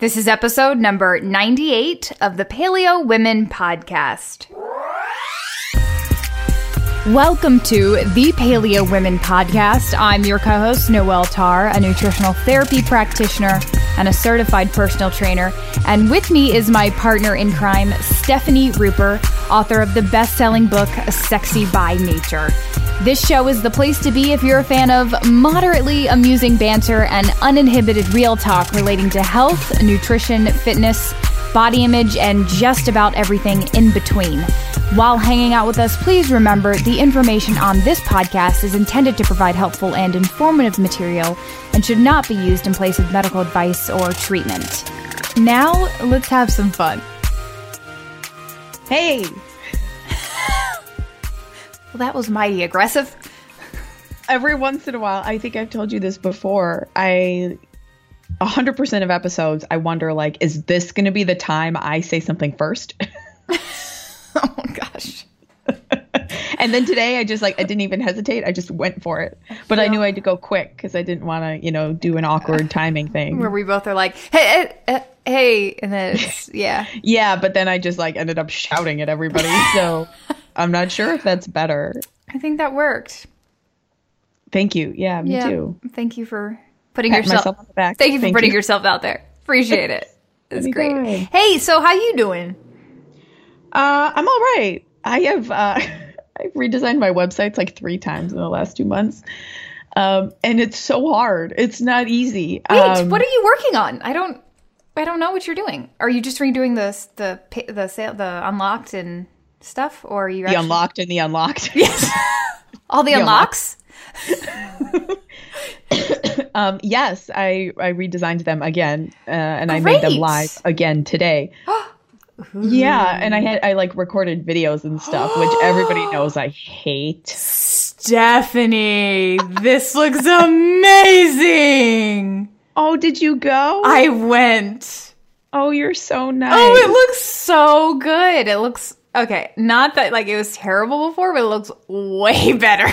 This is episode number 98 of the Paleo Women Podcast. Welcome to the Paleo Women Podcast. I'm your co host, Noelle Tarr, a nutritional therapy practitioner and a certified personal trainer. And with me is my partner in crime, Stephanie Ruper, author of the best selling book, Sexy by Nature. This show is the place to be if you're a fan of moderately amusing banter and uninhibited real talk relating to health, nutrition, fitness, body image, and just about everything in between. While hanging out with us, please remember the information on this podcast is intended to provide helpful and informative material and should not be used in place of medical advice or treatment. Now, let's have some fun. Hey, Well, that was mighty aggressive. every once in a while, I think I've told you this before. I, a hundred percent of episodes, I wonder like, is this going to be the time I say something first? Oh gosh. and then today, I just like, I didn't even hesitate. I just went for it. But I knew I had to go quick because I didn't want to, you know, do an awkward timing thing. Where we both are like, hey, hey, uh, hey, and then yeah. Yeah, but then I just like ended up shouting at everybody. So I'm not sure if that's better. I think that worked. Thank you. Yeah, me yeah. too. Thank you for putting Pat yourself. on the back. Thank you for Thank putting you. yourself out there. Appreciate it. It's great. Hey, so how you doing? Uh, I'm all right. I have uh, I've redesigned my websites like three times in the last two months, um, and it's so hard. It's not easy. Wait, Um, what are you working on? I don't. I don't know what you're doing. Are you just redoing the the the sale the unlocked and stuff, or are you the actually- unlocked and the unlocked. Yes, all the the unlocks? Um, yes, I I redesigned them again, uh, and I made them live again today. yeah, and I had I like recorded videos and stuff, which everybody knows I hate. Stephanie, this looks amazing. Oh, did you go? I went. oh, you're so nice. Oh, it looks so good. It looks okay. Not that like it was terrible before, but it looks way better.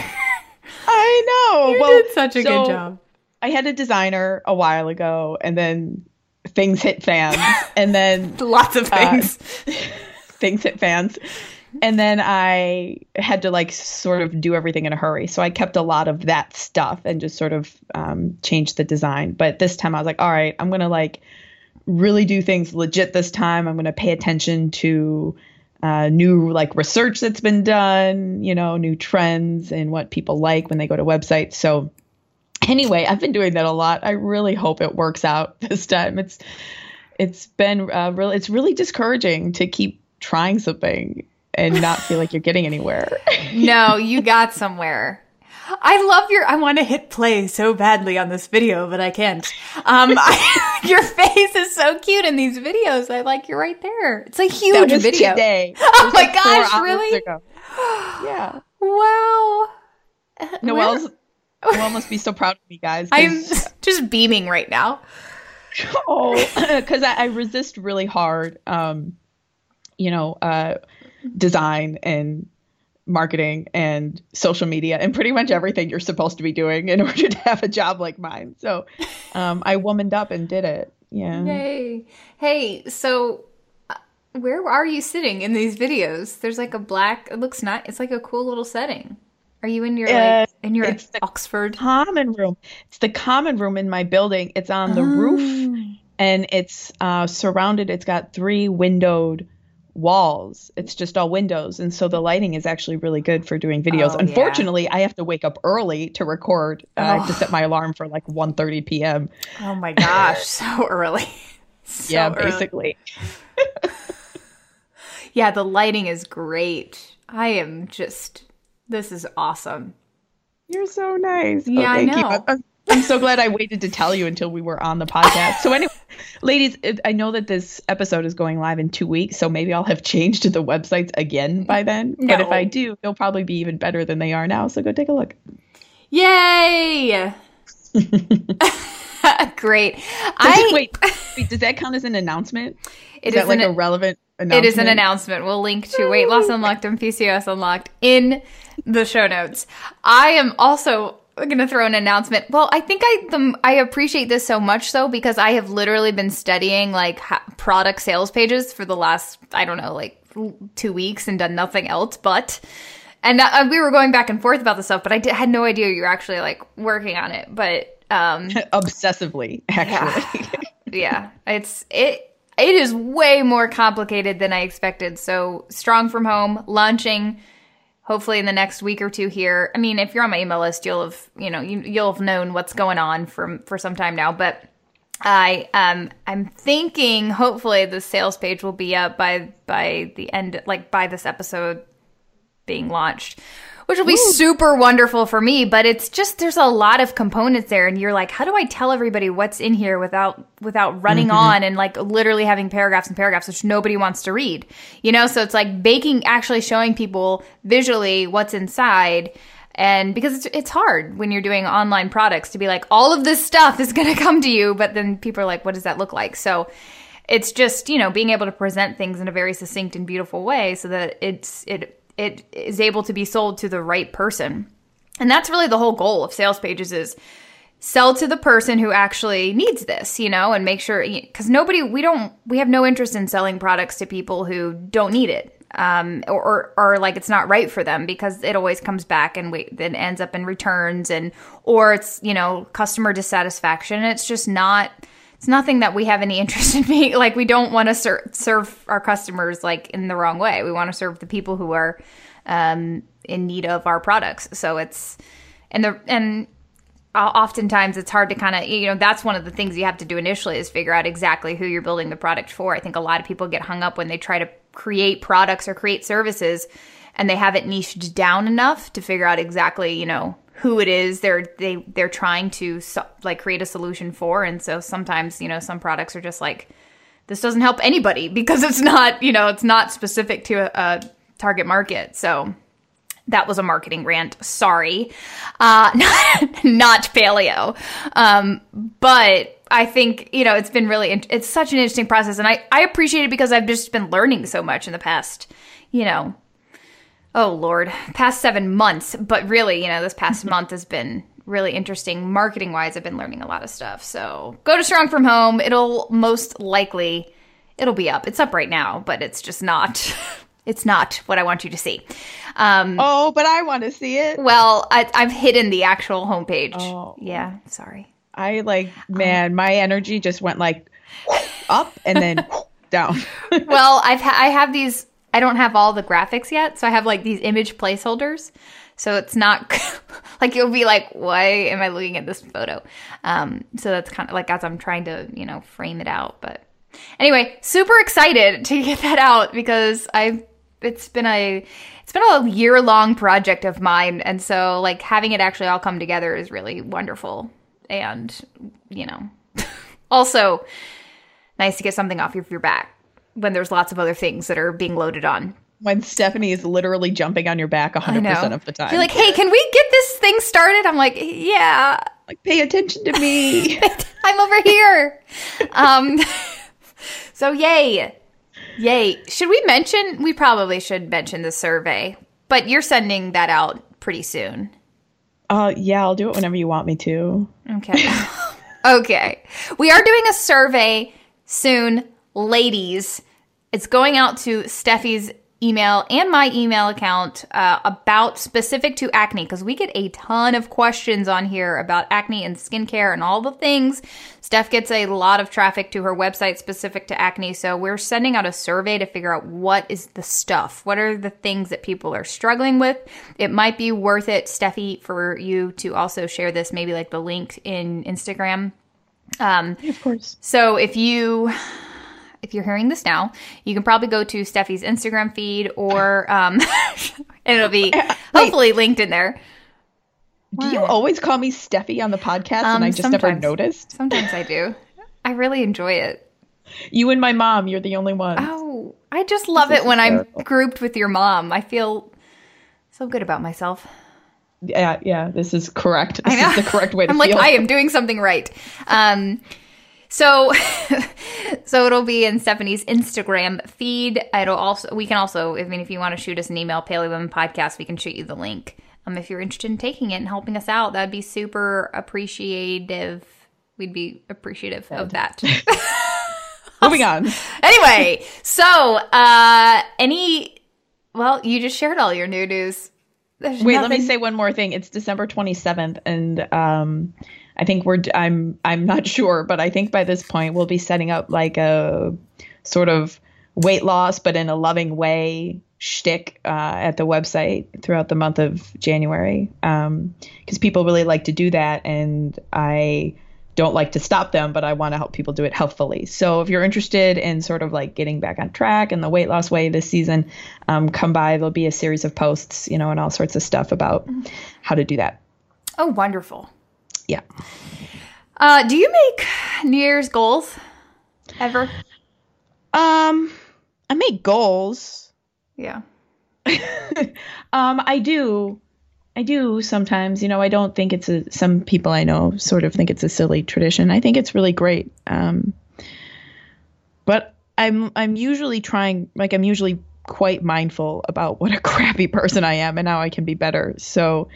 I know. you well, did such a so- good job. I had a designer a while ago, and then things hit fans, and then Lots of uh, things. things hit fans, and then I had to like sort of do everything in a hurry. So I kept a lot of that stuff and just sort of um, changed the design. But this time I was like, all right, I'm gonna like really do things legit this time. I'm gonna pay attention to uh, new like research that's been done, you know, new trends and what people like when they go to websites. So anyway, I've been doing that a lot. I really hope it works out this time. It's it's been uh, really it's really discouraging to keep trying something and not feel like you're getting anywhere. no, you got somewhere. I love your. I want to hit play so badly on this video, but I can't. Um, I, your face is so cute in these videos. I like you're right there. It's a huge video. today. Oh my like gosh, really? ago. Yeah. Wow. Noelle's Noelle must be so proud of me, guys. I'm just beaming right now. oh, because I, I resist really hard. Um, you know, uh, design and marketing and social media and pretty much everything you're supposed to be doing in order to have a job like mine. So, um, I womaned up and did it. Yeah. Yay. Hey, so uh, where are you sitting in these videos? There's like a black, it looks not, it's like a cool little setting. Are you in your, Uh, like, in your it's the- Oxford? Common room. It's the common room in my building. It's on the roof Oh. and it's uh, surrounded. It's got three windowed walls. It's just all windows, and so the lighting is actually really good for doing videos. Oh, yeah. Unfortunately, I have to wake up early to record. Uh, I have to set my alarm for like 1.30 p.m. Oh my gosh, so early. So yeah, early. basically. Yeah, the lighting is great. I am just, this is awesome. You're so nice. Oh, Yeah, I thank you. know. I'm, so glad I waited to tell you until we were on the podcast. So anyway, ladies, I know that this episode is going live in two weeks, so maybe I'll have changed the websites again by then. But if I do, they'll probably be even better than they are now. So go take a look. Yay! Great. Does I it- wait, wait, does that count as an announcement? It is that is like an- a relevant It is an announcement. We'll link to Weight Loss Unlocked and PCOS Unlocked in the show notes. I am also gonna throw an announcement. Well, I think I the, I appreciate this so much though because I have literally been studying like ha- product sales pages for the last I don't know like two weeks and done nothing else but. And uh, we were going back and forth about the stuff, but I did, had no idea you were actually like working on it. But um, obsessively, actually. Yeah. yeah, it's it. It is way more complicated than I expected. So strong from home, launching hopefully in the next week or two here. I mean, if you're on my email list, you'll have, you know, you, you'll have known what's going on from for some time now, but I um I'm thinking hopefully the sales page will be up by by the end like by this episode being launched which will be Ooh. super wonderful for me. But it's just there's a lot of components there, and you're like, how do I tell everybody what's in here without without running mm-hmm. on and like literally having paragraphs and paragraphs which nobody wants to read, you know? So it's like baking, actually showing people visually what's inside. And because it's it's hard when you're doing online products to be like all of this stuff is going to come to you, but then people are like, what does that look like? So it's just you know being able to present things in a very succinct and beautiful way so that it's it it is able to be sold to the right person. And that's really the whole goal of sales pages is sell to the person who actually needs this, you know, and make sure cuz nobody we don't we have no interest in selling products to people who don't need it. Um, or, or, or like it's not right for them because it always comes back and wait, then ends up in returns and or it's you know customer dissatisfaction. It's just not it's nothing that we have any interest in being like we don't want to ser- serve our customers like in the wrong way. We want to serve the people who are um, in need of our products. So it's and the and oftentimes it's hard to kind of you know that's one of the things you have to do initially is figure out exactly who you're building the product for. I think a lot of people get hung up when they try to create products or create services and they haven't niched down enough to figure out exactly you know who it is they're they they're trying to so, like create a solution for. And so sometimes you know some products are just like this doesn't help anybody because it's not you know it's not specific to a, a target market. So that was a marketing rant. Sorry. Uh not, not paleo. Um but i think you know it's been really it's such an interesting process. And i i appreciate it because i've just been learning so much in the past you know oh lord. Past seven months but really you know this past month has been really interesting. Marketing wise i've been learning a lot of stuff so go to strong from home. It'll most likely it'll be up. It's up right now but it's just not it's not what i want you to see. Um, oh but i want to see it. well I, have hidden the actual homepage. Oh. yeah sorry. I like man um, my energy just went like up and then down. Well i've ha- i have these I don't have all the graphics yet, so I have like these image placeholders. So it's not like you'll be like, why am I looking at this photo? Um, so that's kind of like as I'm trying to, you know, frame it out. But anyway, super excited to get that out because I've it's been a it's been a year long project of mine, and so like having it actually all come together is really wonderful, and you know, also nice to get something off of your back when there's lots of other things that are being loaded on. When Stephanie is literally jumping on your back 100% of the time. You're like, hey, can we get this thing started? I'm like, yeah. Like, pay attention to me. I'm over here. um, so, yay. Yay. Should we mention? We probably should mention the survey, but you're sending that out pretty soon. Uh, yeah, I'll do it whenever you want me to. Okay. okay. We are doing a survey soon ladies, it's going out to Steffi's email and my email account uh, about specific to acne because we get a ton of questions on here about acne and skincare and all the things. Steph gets a lot of traffic to her website specific to acne, so we're sending out a survey to figure out what is the stuff. What are the things that people are struggling with? It might be worth it, Steffi, for you to also share this, maybe like the link in Instagram. Um, of course. So if you if you're hearing this now, you can probably go to Steffi's Instagram feed or um, and it'll be hopefully linked in there. Do you always call me Steffi on the podcast um, and I just never noticed? Sometimes I do. I really enjoy it. You and my mom, you're the only one. Oh, I just love this it when terrible. I'm grouped with your mom. I feel so good about myself. Yeah, yeah, this is correct. This is the correct way to I'm feel. like, I am doing something right. Um, so, so it'll be in Stephanie's Instagram feed. It'll also, we can also, I mean, if you want to shoot us an email, Paleo Women Podcast, we can shoot you the link um, if you're interested in taking it and helping us out, that'd be super appreciative. We'd be appreciative of that. Moving on. anyway, so uh any well, you just shared all your new news. There's Wait, nothing... let me say one more thing. It's December 27th and um I think we're I'm I'm not sure, but I think by this point we'll be setting up like a sort of weight loss but in a loving way shtick uh, at the website throughout the month of January because um, people really like to do that and I don't like to stop them, but I want to help people do it healthfully. So if you're interested in sort of like getting back on track in the weight loss way this season, um, come by. There'll be a series of posts, you know, and all sorts of stuff about how to do that. Oh, wonderful. Yeah. Uh, do you make New Year's goals ever? Um, I make goals. Yeah. um, I do. I do sometimes. You know, I don't think it's a. Some people I know sort of think it's a silly tradition. I think it's really great. Um, but I'm I'm usually trying. Like I'm usually quite mindful about what a crappy person I am and how I can be better. So,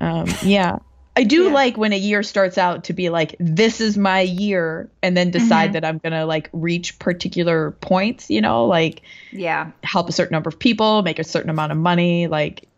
um, yeah. I do yeah. like when a year starts out to be like, this is my year, and then decide mm-hmm. that I'm gonna like reach particular points, you know, like yeah, help a certain number of people, make a certain amount of money, like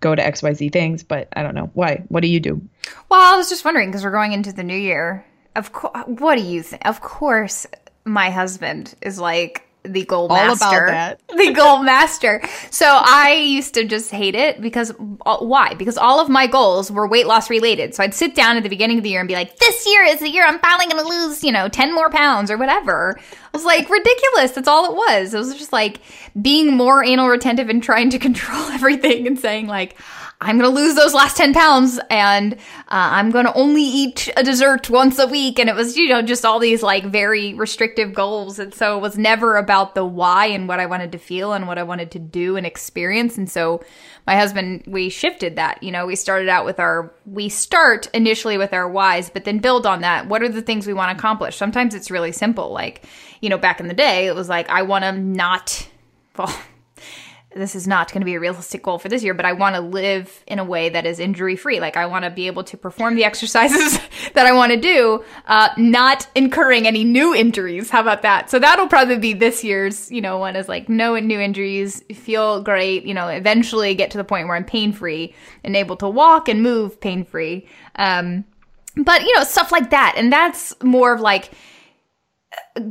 go to XYZ things, but I don't know. Why? What do you do? Well, I was just wondering because we're going into the new year. Of course, what do you think? Of course, my husband is like the goal All master. the goal master. So I used to just hate it because uh, why? Because all of my goals were weight loss related. So I'd sit down at the beginning of the year and be like, "This year is the year I'm finally going to lose, you know, 10 more pounds or whatever." I was like, "Ridiculous. That's all it was." It was just like being more anal retentive and trying to control everything and saying like, I'm going to lose those last 10 pounds and uh, I'm going to only eat a dessert once a week. And it was, you know, just all these like very restrictive goals. And so it was never about the why and what I wanted to feel and what I wanted to do and experience. And so my husband, we shifted that. You know, we started out with our, we start initially with our whys, but then build on that. What are the things we want to accomplish? Sometimes it's really simple. Like, you know, back in the day, it was like, I want to not, well, this is not going to be a realistic goal for this year, but I want to live in a way that is injury free. Like I want to be able to perform the exercises that I want to do, uh, not incurring any new injuries. How about that? So that'll probably be this year's, you know, one is like no new injuries, feel great, you know, eventually get to the point where I'm pain free and able to walk and move pain free. Um, but you know, stuff like that. And that's more of like,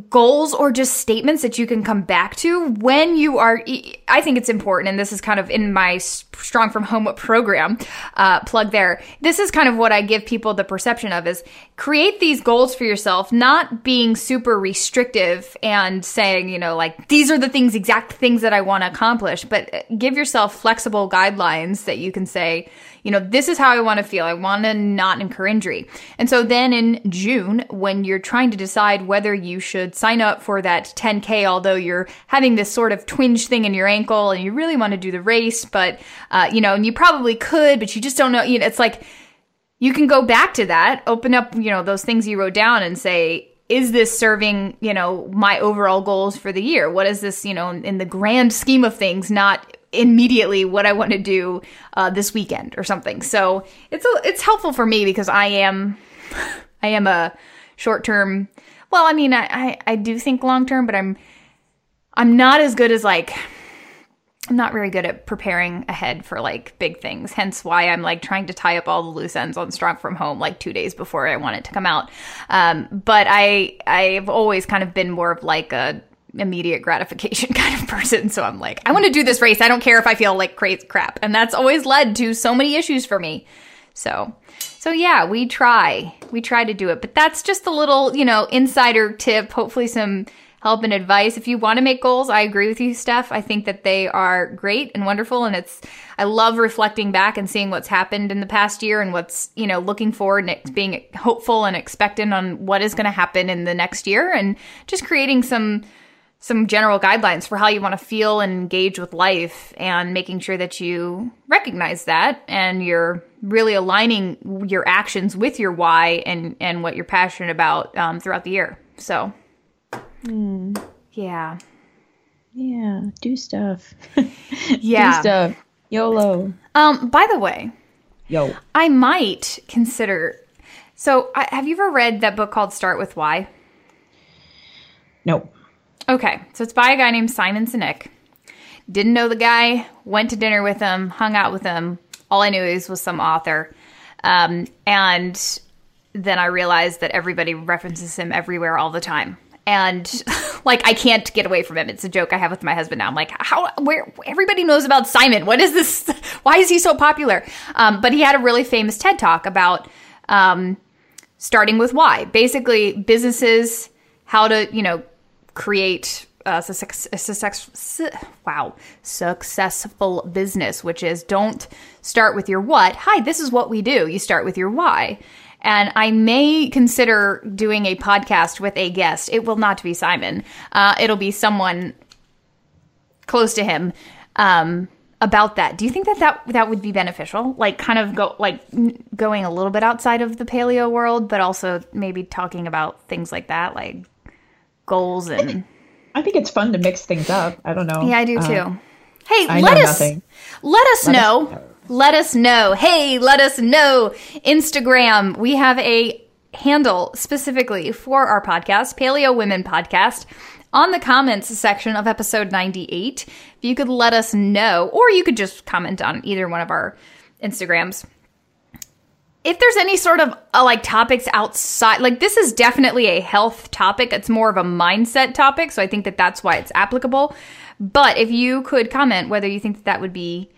goals or just statements that you can come back to when you are i think it's important and this is kind of in my strong from home program uh, plug there. This is kind of what i give people the perception of is create these goals for yourself not being super restrictive and saying you know like these are the things exact things that i want to accomplish but give yourself flexible guidelines that you can say you know, this is how I want to feel. I want to not incur injury. And so then in June, when you're trying to decide whether you should sign up for that 10K, although you're having this sort of twinge thing in your ankle and you really want to do the race, but, uh, you know, and you probably could, but you just don't know, you know, it's like, you can go back to that, open up, you know, those things you wrote down and say, is this serving, you know, my overall goals for the year? What is this, you know, in the grand scheme of things, not immediately what I want to do uh, this weekend or something. So it's a, it's helpful for me because I am I am a short term. Well, I mean, I, I, I do think long term, but I'm I'm not as good as like I'm not very good at preparing ahead for like big things. Hence why I'm like trying to tie up all the loose ends on Strong from Home like two days before I want it to come out. Um, but I I've always kind of been more of like a immediate gratification kind of person. So I'm like, I want to do this race. I don't care if I feel like crazy crap. And that's always led to so many issues for me. So, so yeah, we try, we try to do it, but that's just a little, you know, insider tip, hopefully some help and advice. If you want to make goals, I agree with you, Steph. I think that they are great and wonderful. And it's, I love reflecting back and seeing what's happened in the past year and what's, you know, looking forward and being hopeful and expectant on what is going to happen in the next year and just creating some, some general guidelines for how you want to feel and engage with life and making sure that you recognize that and you're really aligning your actions with your why and and what you're passionate about um, throughout the year so mm. yeah yeah do stuff yeah do stuff YOLO. Um, by the way, Yo. I might consider. So, I, have you ever read that book called Start with Why? Nope. Okay, so it's by a guy named Simon Sinek. Didn't know the guy, went to dinner with him, hung out with him. All I knew is was some author. Um, and then I realized that everybody references him everywhere all the time. And like I can't get away from him. It's a joke I have with my husband now. I'm like, how where everybody knows about Simon. What is this? Why is he so popular? Um, but he had a really famous TED talk about um, starting with why. Basically, businesses, how to, you know, create a, success, a wow, successful business, which is don't start with your what. Hi, this is what we do. You start with your why. And I may consider doing a podcast with a guest. It will not be Simon. Uh, it'll be someone close to him um, about that. Do you think that, that that would be beneficial? Like, kind of go like going a little bit outside of the paleo world, but also maybe talking about things like that, like goals and. I think it's fun to mix things up. I don't know. Yeah, I do Uh, too. hey, I let us let us Let us know. know. Let us know. Hey, let us know. Instagram. We have a handle specifically for our podcast, Paleo Women Podcast. On the comments section of episode 98, if you could let us know, or you could just comment on either one of our Instagrams if there's any sort of uh, like topics outside like this is definitely a health topic. It's more of a mindset topic so i think that that's why it's applicable. But if you could comment whether you think that that would be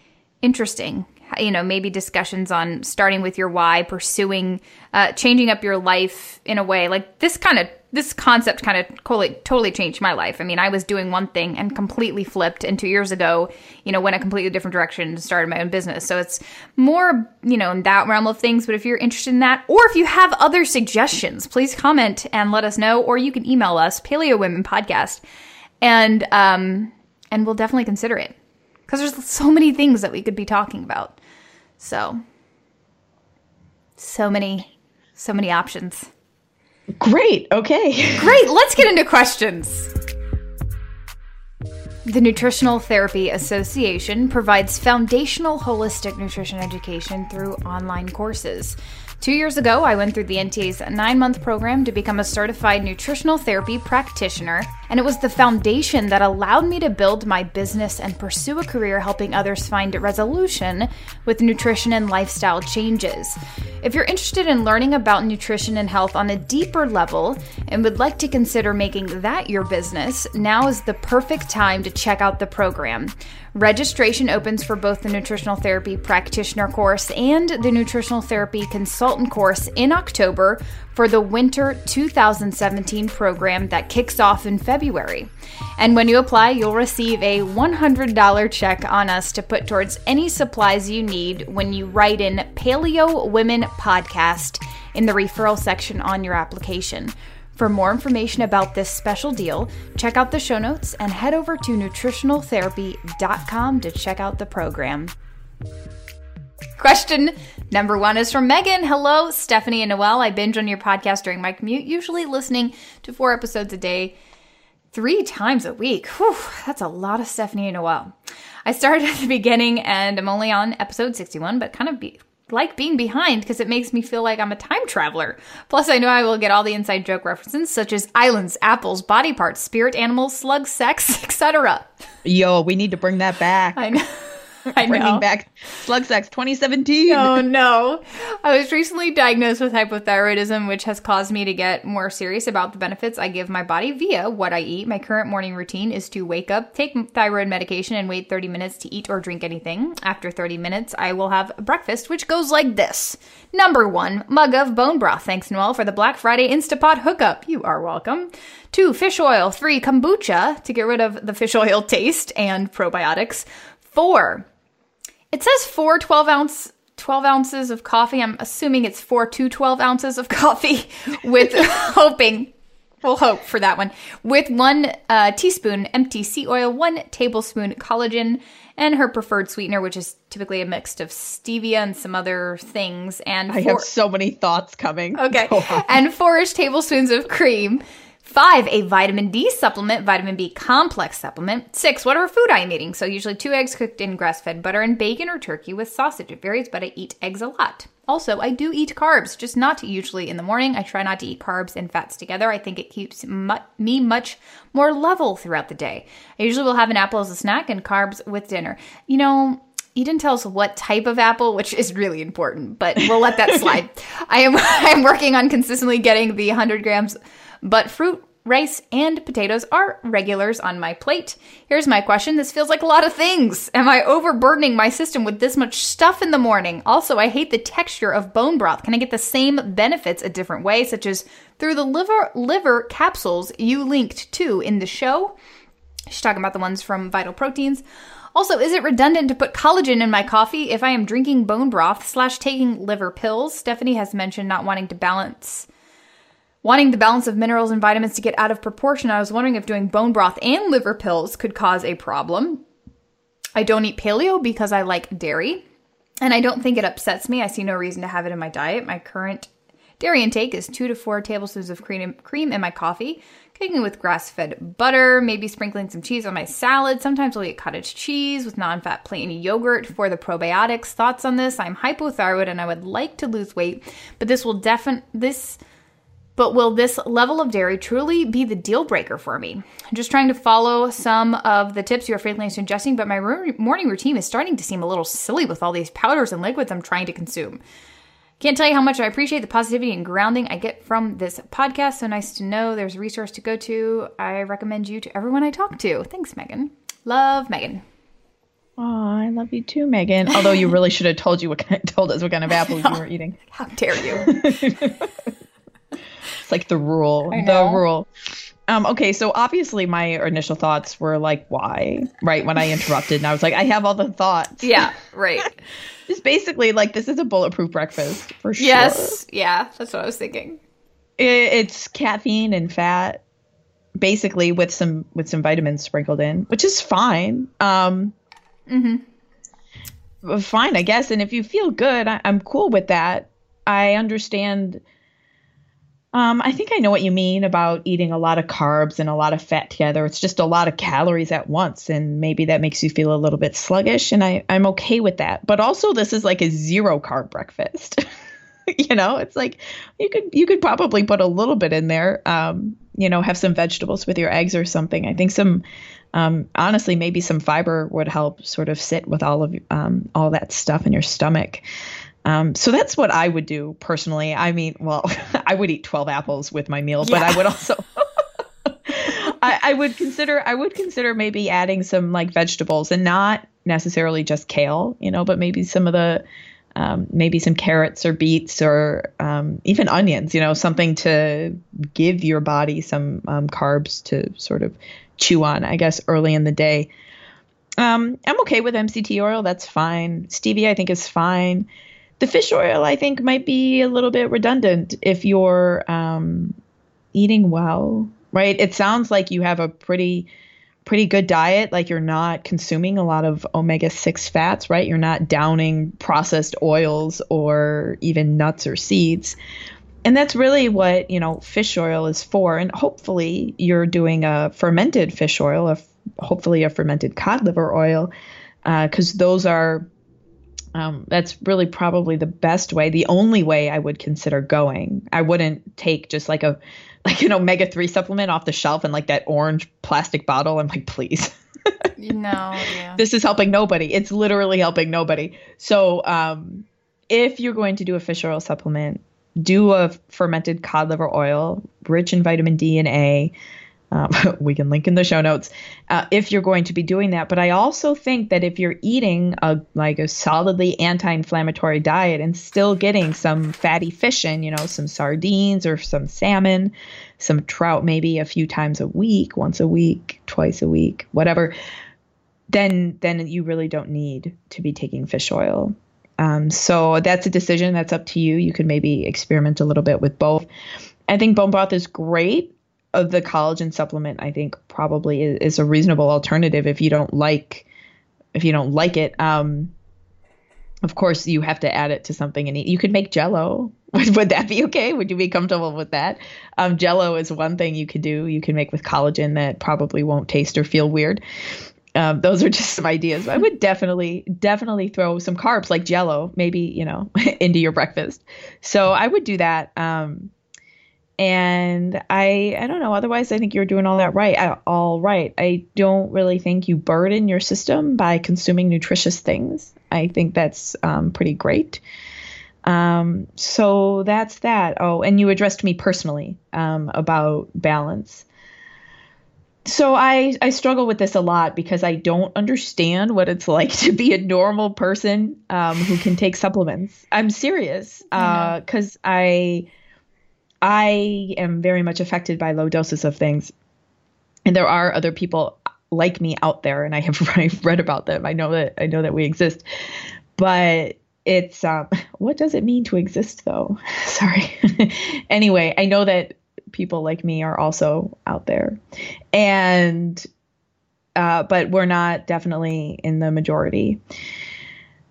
interesting you know maybe discussions on starting with your why pursuing uh, changing up your life in a way like this kind of this concept kind of totally, totally changed my life. I mean, I was doing one thing and completely flipped, and two years ago, you know, went a completely different direction and started my own business. So it's more, you know, in that realm of things. But if you're interested in that, or if you have other suggestions, please comment and let us know, or you can email us, Paleo Women Podcast, and um, and we'll definitely consider it because there's so many things that we could be talking about. So, so many, so many options. Great. Okay. Great, let's get into questions. The Nutritional Therapy Association provides foundational holistic nutrition education through online courses. Two years ago, I went through the NTA's nine month program to become a certified nutritional therapy practitioner, and it was the foundation that allowed me to build my business and pursue a career helping others find resolution with nutrition and lifestyle changes. If you're interested in learning about nutrition and health on a deeper level and would like to consider making that your business, now is the perfect time to check out the program. Registration opens for both the Nutritional Therapy Practitioner course and the Nutritional Therapy Consultant course in October for the Winter 2017 program that kicks off in February. And when you apply, you'll receive a $100 check on us to put towards any supplies you need when you write in Paleo Women Podcast in the referral section on your application. For more information about this special deal, check out the show notes and head over to nutritionaltherapy.com to check out the program. Question number one is from Megan. Hello, Stephanie and Noelle. I binge on your podcast during my commute, usually listening to four episodes a day, three times a week. Whew, that's a lot of Stephanie and Noelle. I started at the beginning and I'm only on episode 61, but kind of be, like being behind because it makes me feel like I'm a time traveler. Plus, I know I will get all the inside joke references such as islands, apples, body parts, spirit animals, slug sex, etc. Yo, we need to bring that back. I know. I Bringing back Slug Sex 2017. Oh no. I was recently diagnosed with hypothyroidism, which has caused me to get more serious about the benefits I give my body via what I eat. My current morning routine is to wake up, take thyroid medication, and wait 30 minutes to eat or drink anything. After 30 minutes, I will have breakfast, which goes like this. Number one, mug of bone broth. Thanks, Noelle, for the Black Friday Instapot hookup. You are welcome. Two, fish oil. Three, kombucha to get rid of the fish oil taste and probiotics. Four, it says four 12 ounce 12 ounces of coffee. I'm assuming it's four to 12 ounces of coffee with hoping, we'll hope for that one, with one uh, teaspoon sea oil, one tablespoon collagen, and her preferred sweetener, which is typically a mix of stevia and some other things. And I four, have so many thoughts coming. Okay. And four-ish tablespoons of cream. Five, a vitamin D supplement, vitamin B complex supplement. Six, whatever food I am eating. So usually two eggs cooked in grass fed butter and bacon or turkey with sausage. It varies, but I eat eggs a lot. Also, I do eat carbs, just not usually in the morning. I try not to eat carbs and fats together. I think it keeps mu- me much more level throughout the day. I usually will have an apple as a snack and carbs with dinner. You know, he didn't tell us what type of apple, which is really important, but we'll let that slide. I am I'm working on consistently getting the 100 grams, but fruit rice, and potatoes are regulars on my plate. Here's my question. This feels like a lot of things. Am I overburdening my system with this much stuff in the morning? Also, I hate the texture of bone broth. Can I get the same benefits a different way, such as through the liver liver capsules you linked to in the show? She's talking about the ones from Vital Proteins. Also, is it redundant to put collagen in my coffee if I am drinking bone broth slash taking liver pills? Stephanie has mentioned not wanting to balance Wanting the balance of minerals and vitamins to get out of proportion, I was wondering if doing bone broth and liver pills could cause a problem. I don't eat paleo because I like dairy, and I don't think it upsets me. I see no reason to have it in my diet. My current dairy intake is two to four tablespoons of cream, cream in my coffee, cooking with grass fed butter, maybe sprinkling some cheese on my salad. Sometimes I'll eat cottage cheese with non fat plain yogurt for the probiotics. Thoughts on this? I'm hypothyroid and I would like to lose weight, but this will definitely, this but will this level of dairy truly be the deal breaker for me? I'm just trying to follow some of the tips you are faithfully suggesting, but my morning routine is starting to seem a little silly with all these powders and liquids I'm trying to consume. Can't tell you how much I appreciate the positivity and grounding I get from this podcast. So nice to know there's a resource to go to. I recommend you to everyone I talk to. Thanks, Megan. Love, Megan. Oh, I love you too, Megan. Although you really should have told you what kind, told us what kind of apples you were eating. How dare you? like the rule. The rule. Um, okay, so obviously my initial thoughts were like, why? Right when I interrupted, and I was like, I have all the thoughts. Yeah, right. Just basically like this is a bulletproof breakfast for sure. Yes, yeah, that's what I was thinking. It, it's caffeine and fat, basically with some with some vitamins sprinkled in, which is fine. Um, mm-hmm. Fine, I guess. And if you feel good, I, I'm cool with that. I understand um, I think I know what you mean about eating a lot of carbs and a lot of fat together. It's just a lot of calories at once, and maybe that makes you feel a little bit sluggish. And I, I'm okay with that. But also, this is like a zero carb breakfast. you know, it's like you could you could probably put a little bit in there. Um, you know, have some vegetables with your eggs or something. I think some, um, honestly, maybe some fiber would help sort of sit with all of um, all that stuff in your stomach. Um, so that's what I would do personally. I mean, well, I would eat 12 apples with my meal, yeah. but I would also I, I, would consider I would consider maybe adding some like vegetables and not necessarily just kale, you know, but maybe some of the um, maybe some carrots or beets or um, even onions, you know, something to give your body some um, carbs to sort of chew on, I guess, early in the day. Um, I'm okay with MCT oil. That's fine. Stevia, I think, is fine the fish oil I think might be a little bit redundant if you're um, eating well, right? It sounds like you have a pretty pretty good diet like you're not consuming a lot of omega-6 fats right? You're not downing processed oils or even nuts or seeds. And that's really what you know fish oil is for. And hopefully you're doing a fermented fish oil a, hopefully a fermented cod liver oil because uh, those are um, that's really probably the best way, the only way I would consider going. I wouldn't take just like a like an omega three supplement off the shelf and like that orange plastic bottle. I'm like, please. no, yeah. This is helping nobody. It's literally helping nobody. So um, if you're going to do a fish oil supplement, do a fermented cod liver oil, rich in vitamin D and A. Um, we can link in the show notes uh, if you're going to be doing that. But I also think that if you're eating a like a solidly anti-inflammatory diet and still getting some fatty fish in, you know, some sardines or some salmon, some trout maybe a few times a week, once a week, twice a week, whatever, then then you really don't need to be taking fish oil. Um, so that's a decision that's up to you. You could maybe experiment a little bit with both. I think bone broth is great of the collagen supplement, I think probably is, is, a reasonable alternative if you don't like if you don't like it. Um, of course, you have to add it to something and eat. You could make jello. Would, that be okay? Would you be comfortable with that? Um, jello is one thing you could do. You can make with collagen that probably won't taste or feel weird. Um, those are just some ideas. I would definitely, definitely throw some carbs like jello, maybe, you know, into your breakfast. So I would do that. Um, and I, I don't know. Otherwise, I think you're doing all that right. Uh, all right. I don't really think you burden your system by consuming nutritious things. I think that's um, pretty great. Um, so that's that. Oh, and you addressed me personally um, about balance. So I I struggle with this a lot because I don't understand what it's like to be a normal person um, who can take supplements. I'm serious because uh, I I am very much affected by low doses of things. And there are other people like me out there and I have I've read about them. I know that I know that we exist. But it's um what does it mean to exist though? Sorry. anyway, I know that people like me are also out there. And uh, but we're not definitely in the majority.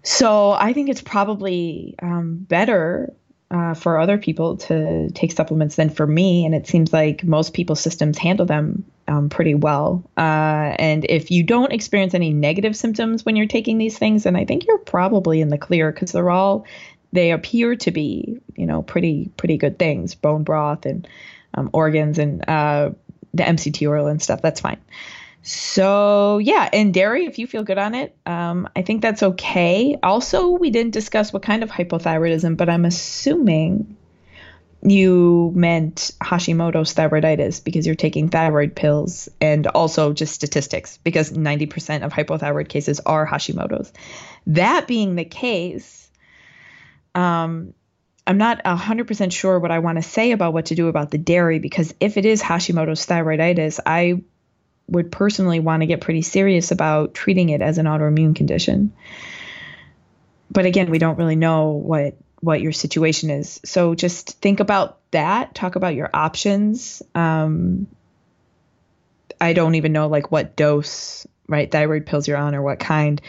So I think it's probably um, better uh, for other people to take supplements than for me. And it seems like most people's systems handle them um, pretty well. Uh, and if you don't experience any negative symptoms when you're taking these things, then I think you're probably in the clear because they're all, they appear to be, you know, pretty, pretty good things bone broth and um, organs and uh, the MCT oil and stuff. That's fine. So yeah, and dairy, if you feel good on it, um, I think that's okay. Also, we didn't discuss what kind of hypothyroidism, but I'm assuming you meant Hashimoto's thyroiditis because you're taking thyroid pills and also just statistics because 90% of hypothyroid cases are Hashimoto's. That being the case, um, I'm not 100% sure what I want to say about what to do about the dairy because if it is Hashimoto's thyroiditis, I would personally want to get pretty serious about treating it as an autoimmune condition. But again, we don't really know what what your situation is. So just think about that. Talk about your options. Um, I don't even know like what dose, right, thyroid pills you're on or what kind.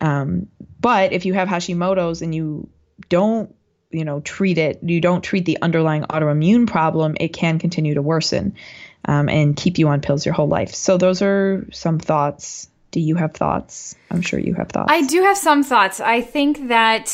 Um, but if you have Hashimoto's and you don't, you know, treat it, you don't treat the underlying autoimmune problem, it can continue to worsen um, and keep you on pills your whole life. So those are some thoughts. Do you have thoughts? I'm sure you have thoughts. I do have some thoughts. I think that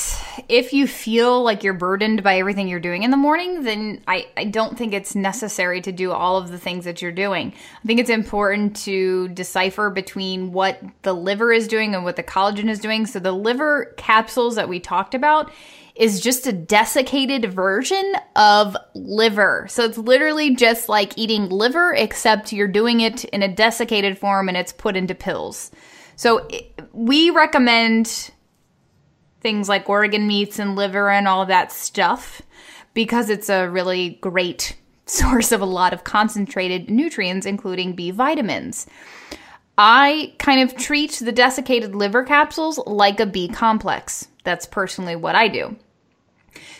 if you feel like you're burdened by everything you're doing in the morning, then I, I don't think it's necessary to do all of the things that you're doing. I think it's important to decipher between what the liver is doing and what the collagen is doing. So the liver capsules that we talked about is just a desiccated version of liver. So it's literally just like eating liver, except you're doing it in a desiccated form and it's put into pills. So we recommend things like organ meats and liver and all that stuff because it's a really great source of a lot of concentrated nutrients, including B vitamins. I kind of treat the desiccated liver capsules like a B complex. That's personally what I do.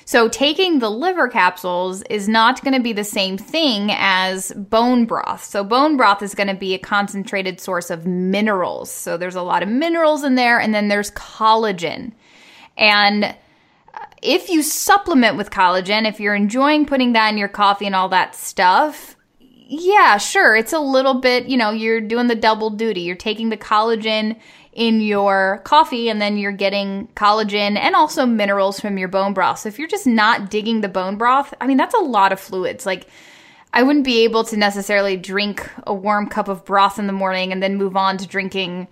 So taking the liver capsules is not going to be the same thing as bone broth. So bone broth is going to be a concentrated source of minerals. So there's a lot of minerals in there and then there's collagen. And uh, if you supplement with collagen, if you're enjoying putting that in your coffee and all that stuff, yeah, sure. It's a little bit, you know, you're doing the double duty. You're taking the collagen in your coffee and then you're getting collagen and also minerals from your bone broth. So if you're just not digging the bone broth, I mean, that's a lot of fluids. Like, I wouldn't be able to necessarily drink a warm cup of broth in the morning and then move on to drinking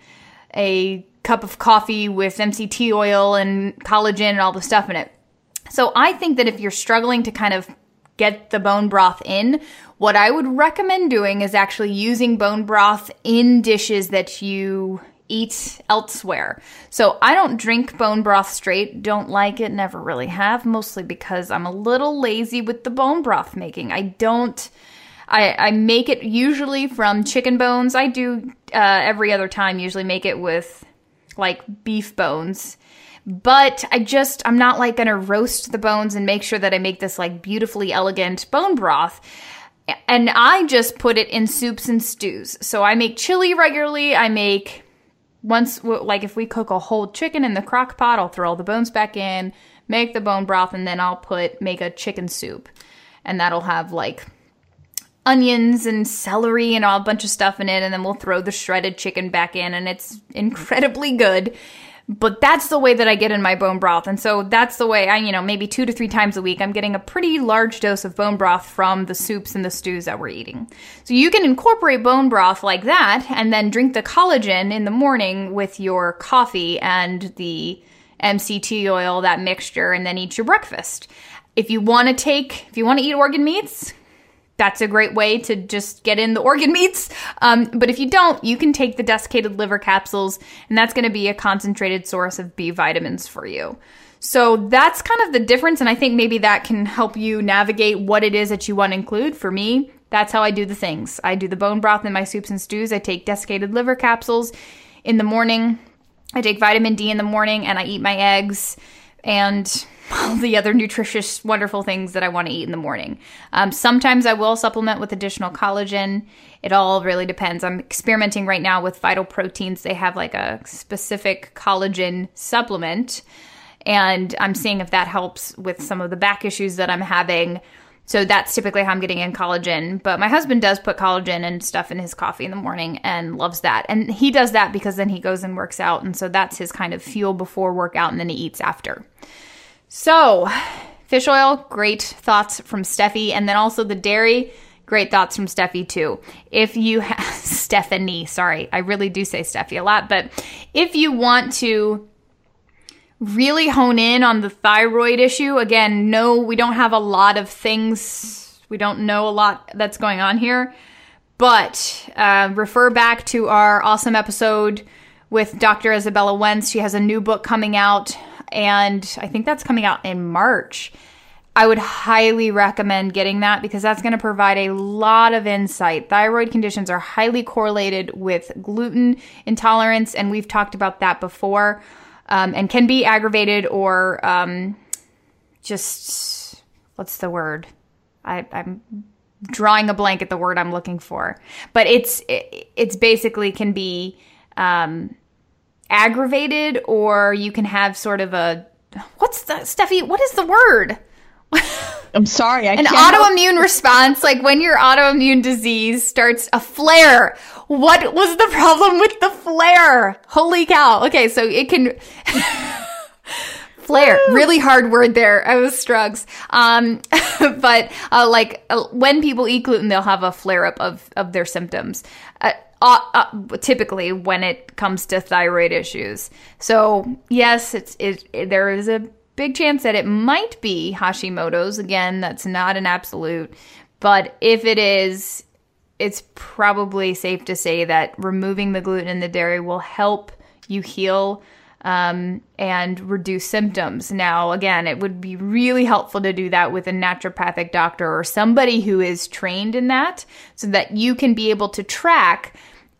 a cup of coffee with MCT oil and collagen and all the stuff in it. So I think that if you're struggling to kind of get the bone broth in, what I would recommend doing is actually using bone broth in dishes that you eat elsewhere. So I don't drink bone broth straight, don't like it, never really have, mostly because I'm a little lazy with the bone broth making. I don't. I, I make it usually from chicken bones. I do uh, every other time, usually make it with like beef bones. But I just, I'm not like gonna roast the bones and make sure that I make this like beautifully elegant bone broth. And I just put it in soups and stews. So I make chili regularly. I make once like if we cook a whole chicken in the crock pot, I'll throw all the bones back in, make the bone broth, and then I'll put make a chicken soup, and that'll have like onions and celery and all a bunch of stuff in it and then we'll throw the shredded chicken back in and it's incredibly good but that's the way that I get in my bone broth. And so that's the way I, you know, maybe two to three times a week, I'm getting a pretty large dose of bone broth from the soups and the stews that we're eating. So you can incorporate bone broth like that and then drink the collagen in the morning with your coffee and the MCT oil, that mixture, and then eat your breakfast. If you want to take, if you want to eat organ meats, that's a great way to just get in the organ meats. Um, but if you don't, you can take the desiccated liver capsules, and that's going to be a concentrated source of B vitamins for you. So that's kind of the difference, and I think maybe that can help you navigate what it is that you want to include. For me, that's how I do the things. I do the bone broth in my soups and stews. I take desiccated liver capsules in the morning. I take vitamin D in the morning, and I eat my eggs. And all the other nutritious, wonderful things that I want to eat in the morning. Um, sometimes I will supplement with additional collagen. It all really depends. I'm experimenting right now with Vital Proteins. They have like a specific collagen supplement, and I'm seeing if that helps with some of the back issues that I'm having. So that's typically how I'm getting in collagen. But my husband does put collagen and stuff in his coffee in the morning and loves that. And he does that because then he goes and works out. And so that's his kind of fuel before workout and then he eats after. So, fish oil, great thoughts from Steffi. And then also the dairy, great thoughts from Steffi too. If you have Stephanie, sorry, I really do say Steffi a lot, but if you want to really hone in on the thyroid issue, again, no, we don't have a lot of things, we don't know a lot that's going on here, but uh, refer back to our awesome episode with Dr. Izabella Wentz. She has a new book coming out and I think that's coming out in March. I would highly recommend getting that because that's going to provide a lot of insight. Thyroid conditions are highly correlated with gluten intolerance, and we've talked about that before, um, and can be aggravated or um, just what's the word? I, I'm drawing a blank at the word I'm looking for, but it's it, it's basically can be um, aggravated or you can have sort of a what's the Steffi? What is the word? I'm sorry. I An autoimmune response, like when your autoimmune disease starts a flare. What was the problem with the flare? Holy cow. Okay, so it can flare. Really hard word there. I was strugs. Um, but uh, like uh, when people eat gluten, they'll have a flare up of of their symptoms. Uh, uh, uh, typically when it comes to thyroid issues. So yes, it's it, it, there is a big chance that it might be Hashimoto's. Again, that's not an absolute, but if it is, it's probably safe to say that removing the gluten and the dairy will help you heal um, and reduce symptoms. Now, again, it would be really helpful to do that with a naturopathic doctor or somebody who is trained in that so that you can be able to track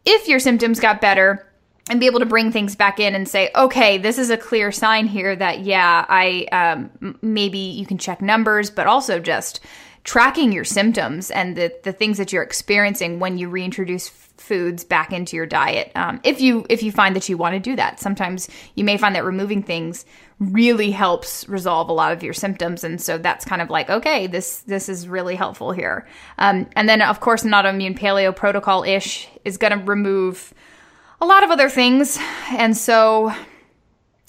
if your symptoms got better and be able to bring things back in and say, okay, this is a clear sign here that, yeah, I um, maybe you can check numbers, but also just tracking your symptoms and the, the things that you're experiencing when you reintroduce foods back into your diet. Um, if you if you find that you want to do that, sometimes you may find that removing things really helps resolve a lot of your symptoms, and so that's kind of like okay, this this is really helpful here. Um, and then of course, an autoimmune paleo protocol ish is going to remove a lot of other things, and so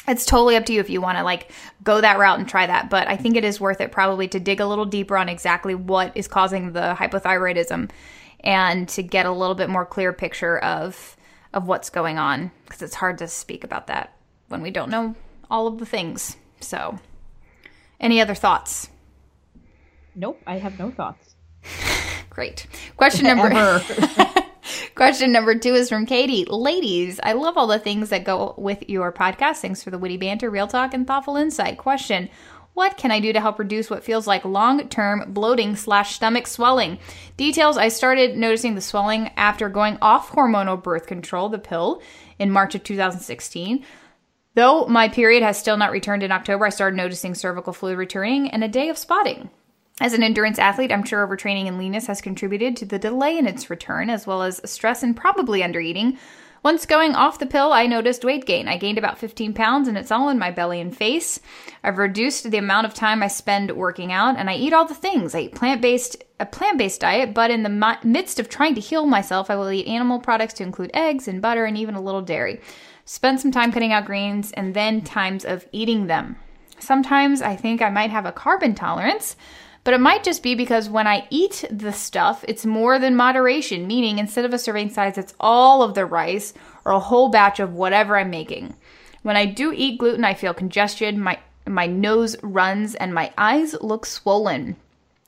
it's totally up to you if you want to like go that route and try that but i think it is worth it probably to dig a little deeper on exactly what is causing the hypothyroidism and to get a little bit more clear picture of of what's going on because it's hard to speak about that when we don't know all of the things. So, any other thoughts? Nope, I have no thoughts. Great. Question number Question number two is from Katie. Ladies, I love all the things that go with your podcast. Thanks for the witty banter, real talk, and thoughtful insight. Question what can I do to help reduce what feels like long term bloating slash stomach swelling? Details I started noticing the swelling after going off hormonal birth control, the pill, in March of 2016. Though my period has still not returned in October, I started noticing cervical fluid returning and a day of spotting. As an endurance athlete, I'm sure overtraining and leanness has contributed to the delay in its return, as well as stress and probably undereating Once going off the pill, I noticed weight gain. I gained about 15 pounds and it's all in my belly and face. I've reduced the amount of time I spend working out and I eat all the things. I eat plant-based a plant-based diet, but in the midst of trying to heal myself, I will eat animal products to include eggs and butter and even a little dairy. Spend some time cutting out greens and then times of eating them. Sometimes I think I might have a carb intolerance, but it might just be because when I eat the stuff, it's more than moderation, meaning instead of a serving size, it's all of the rice or a whole batch of whatever I'm making. When I do eat gluten, I feel congested, my my nose runs and my eyes look swollen.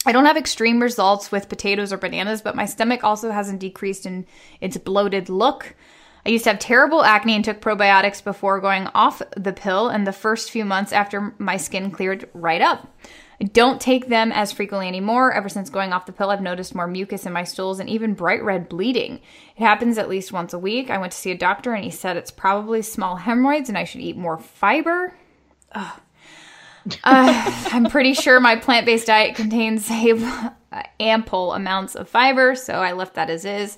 I don't have extreme results with potatoes or bananas, but my stomach also hasn't decreased in its bloated look. I used to have terrible acne and took probiotics before going off the pill, and the first few months after my skin cleared right up. I don't take them as frequently anymore. Ever since going off the pill, I've noticed more mucus in my stools and even bright red bleeding. It happens at least once a week. I went to see a doctor and he said it's probably small hemorrhoids and I should eat more fiber. Uh, I'm pretty sure my plant based diet contains ample amounts of fiber, so I left that as is.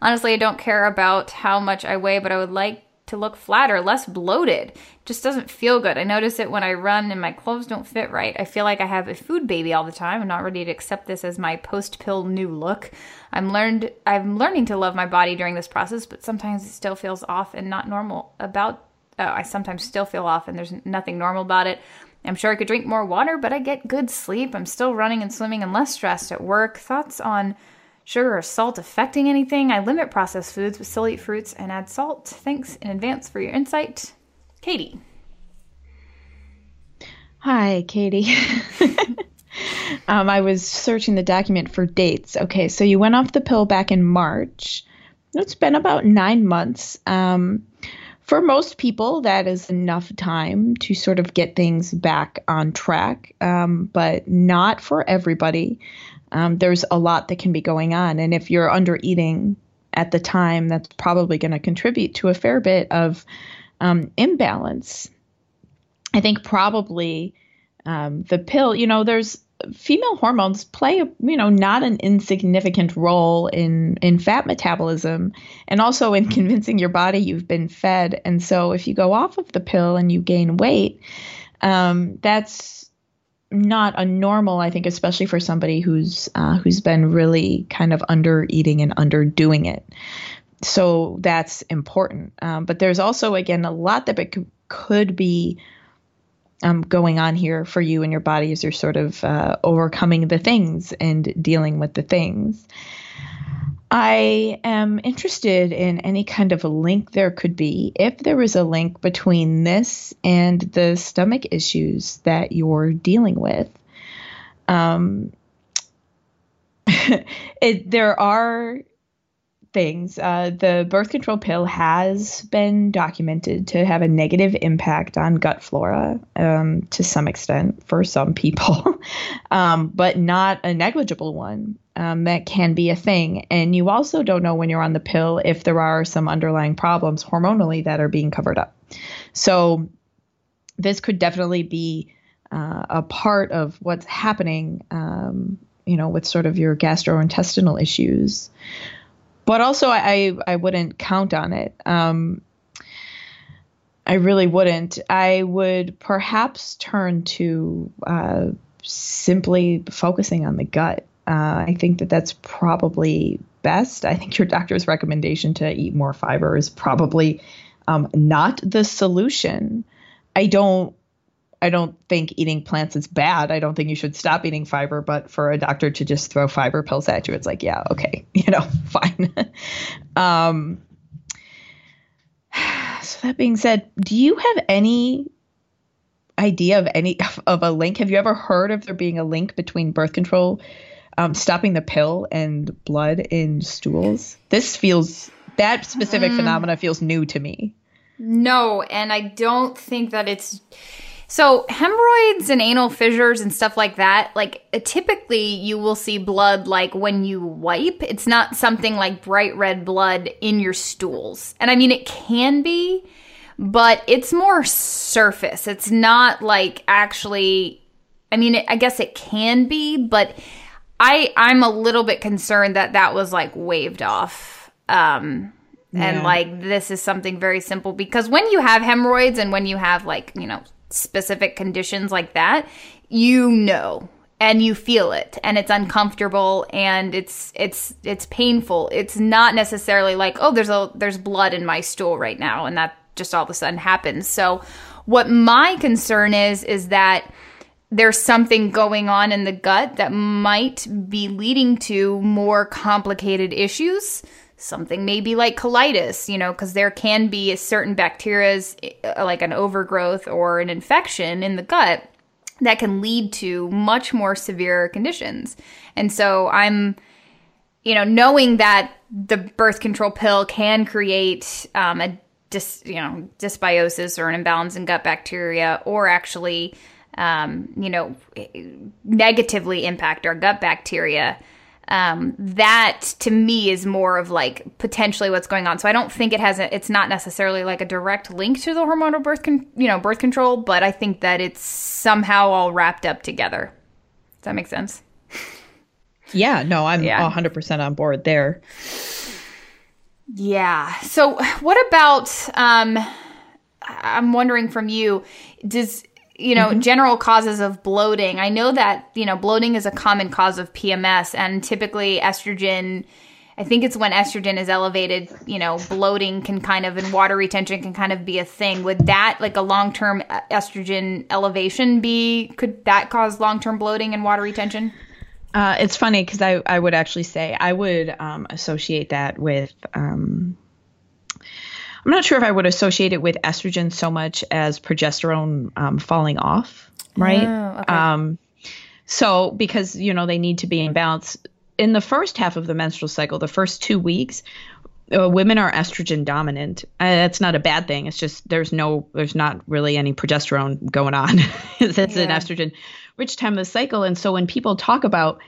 Honestly, I don't care about how much I weigh, but I would like to look flatter, less bloated. Just doesn't feel good. I notice it when I run and my clothes don't fit right. I feel like I have a food baby all the time. I'm not ready to accept this as my post-pill new look. I'm learned I'm learning to love my body during this process, but sometimes it still feels off and not normal about uh, I sometimes still feel off and there's nothing normal about it. I'm sure I could drink more water, but I get good sleep. I'm still running and swimming and less stressed at work. Thoughts on sugar or salt affecting anything. I limit processed foods, but still eat fruits and add salt. Thanks in advance for your insight. Katie. Hi, Katie. um, I was searching the document for dates. Okay, so you went off the pill back in March. It's been about nine months. Um, for most people, that is enough time to sort of get things back on track, um, but not for everybody um, there's a lot that can be going on. And if you're under eating at the time, that's probably going to contribute to a fair bit of um, imbalance. I think probably um, the pill, you know, there's female hormones play, you know, not an insignificant role in in fat metabolism and also in convincing your body you've been fed. And so if you go off of the pill and you gain weight, um, that's not a normal, I think, especially for somebody who's uh, who's been really kind of under eating and under doing it. So that's important. Um, but there's also, again, a lot that could, could be um, going on here for you and your body as you're sort of uh, overcoming the things and dealing with the things. I am interested in any kind of a link there could be. If there was a link between this and the stomach issues that you're dealing with, um, it, there are things. Uh, the birth control pill has been documented to have a negative impact on gut flora um, to some extent for some people, um, but not a negligible one um, that can be a thing. And you also don't know when you're on the pill if there are some underlying problems hormonally that are being covered up. So this could definitely be uh, a part of what's happening, um, you know, with sort of your gastrointestinal issues. But also, I I wouldn't count on it. Um, I really wouldn't. I would perhaps turn to uh, simply focusing on the gut uh, I think that that's probably best. I think your doctor's recommendation to eat more fiber is probably um, not the solution. I don't. I don't think eating plants is bad. I don't think you should stop eating fiber, but for a doctor to just throw fiber pills at you, it's like, yeah, okay, you know, fine. um, so that being said, do you have any idea of any of a link? Have you ever heard of there being a link between birth control um, stopping the pill and blood in stools. This feels that specific mm. phenomena feels new to me. No, and I don't think that it's so hemorrhoids and anal fissures and stuff like that. Like typically, you will see blood like when you wipe. It's not something like bright red blood in your stools, and I mean it can be, but it's more surface. It's not like actually. I mean, I guess it can be, but I I'm a little bit concerned that that was like waved off. Um, and like this is something very simple because when you have hemorrhoids and when you have like you know specific conditions like that you know and you feel it and it's uncomfortable and it's it's it's painful it's not necessarily like oh there's a there's blood in my stool right now and that just all of a sudden happens so what my concern is is that there's something going on in the gut that might be leading to more complicated issues something maybe like colitis you know because there can be a certain bacterias like an overgrowth or an infection in the gut that can lead to much more severe conditions. And so I'm, you know, knowing that the birth control pill can create um, a dis, you know, dysbiosis or an imbalance in gut bacteria, or actually, um, you know, negatively impact our gut bacteria um, that to me is more of like potentially what's going on. So I don't think it has a, it's not necessarily like a direct link to the hormonal birth, con- you know, birth control, but I think that it's somehow all wrapped up together. Does that make sense? Yeah, no, I'm yeah. 100% on board there. Yeah. So what about um I'm wondering from you, does you know, mm-hmm. general causes of bloating. I know that, you know, bloating is a common cause of PMS and typically estrogen I think it's when estrogen is elevated, you know, bloating can kind of and water retention can kind of be a thing. Would that like a long-term estrogen elevation be could that cause long-term bloating and water retention? Uh, it's funny because I, I would actually say I would um, associate that with um, I'm not sure if I would associate it with estrogen so much as progesterone um, falling off, right? Oh, okay. um, so because you know they need to be in balance in the first half of the menstrual cycle, the first two weeks, uh, women are estrogen dominant. Uh, that's not a bad thing. It's just there's no, there's not really any progesterone going on. it's yeah. an estrogen rich time of the cycle. And so when people talk about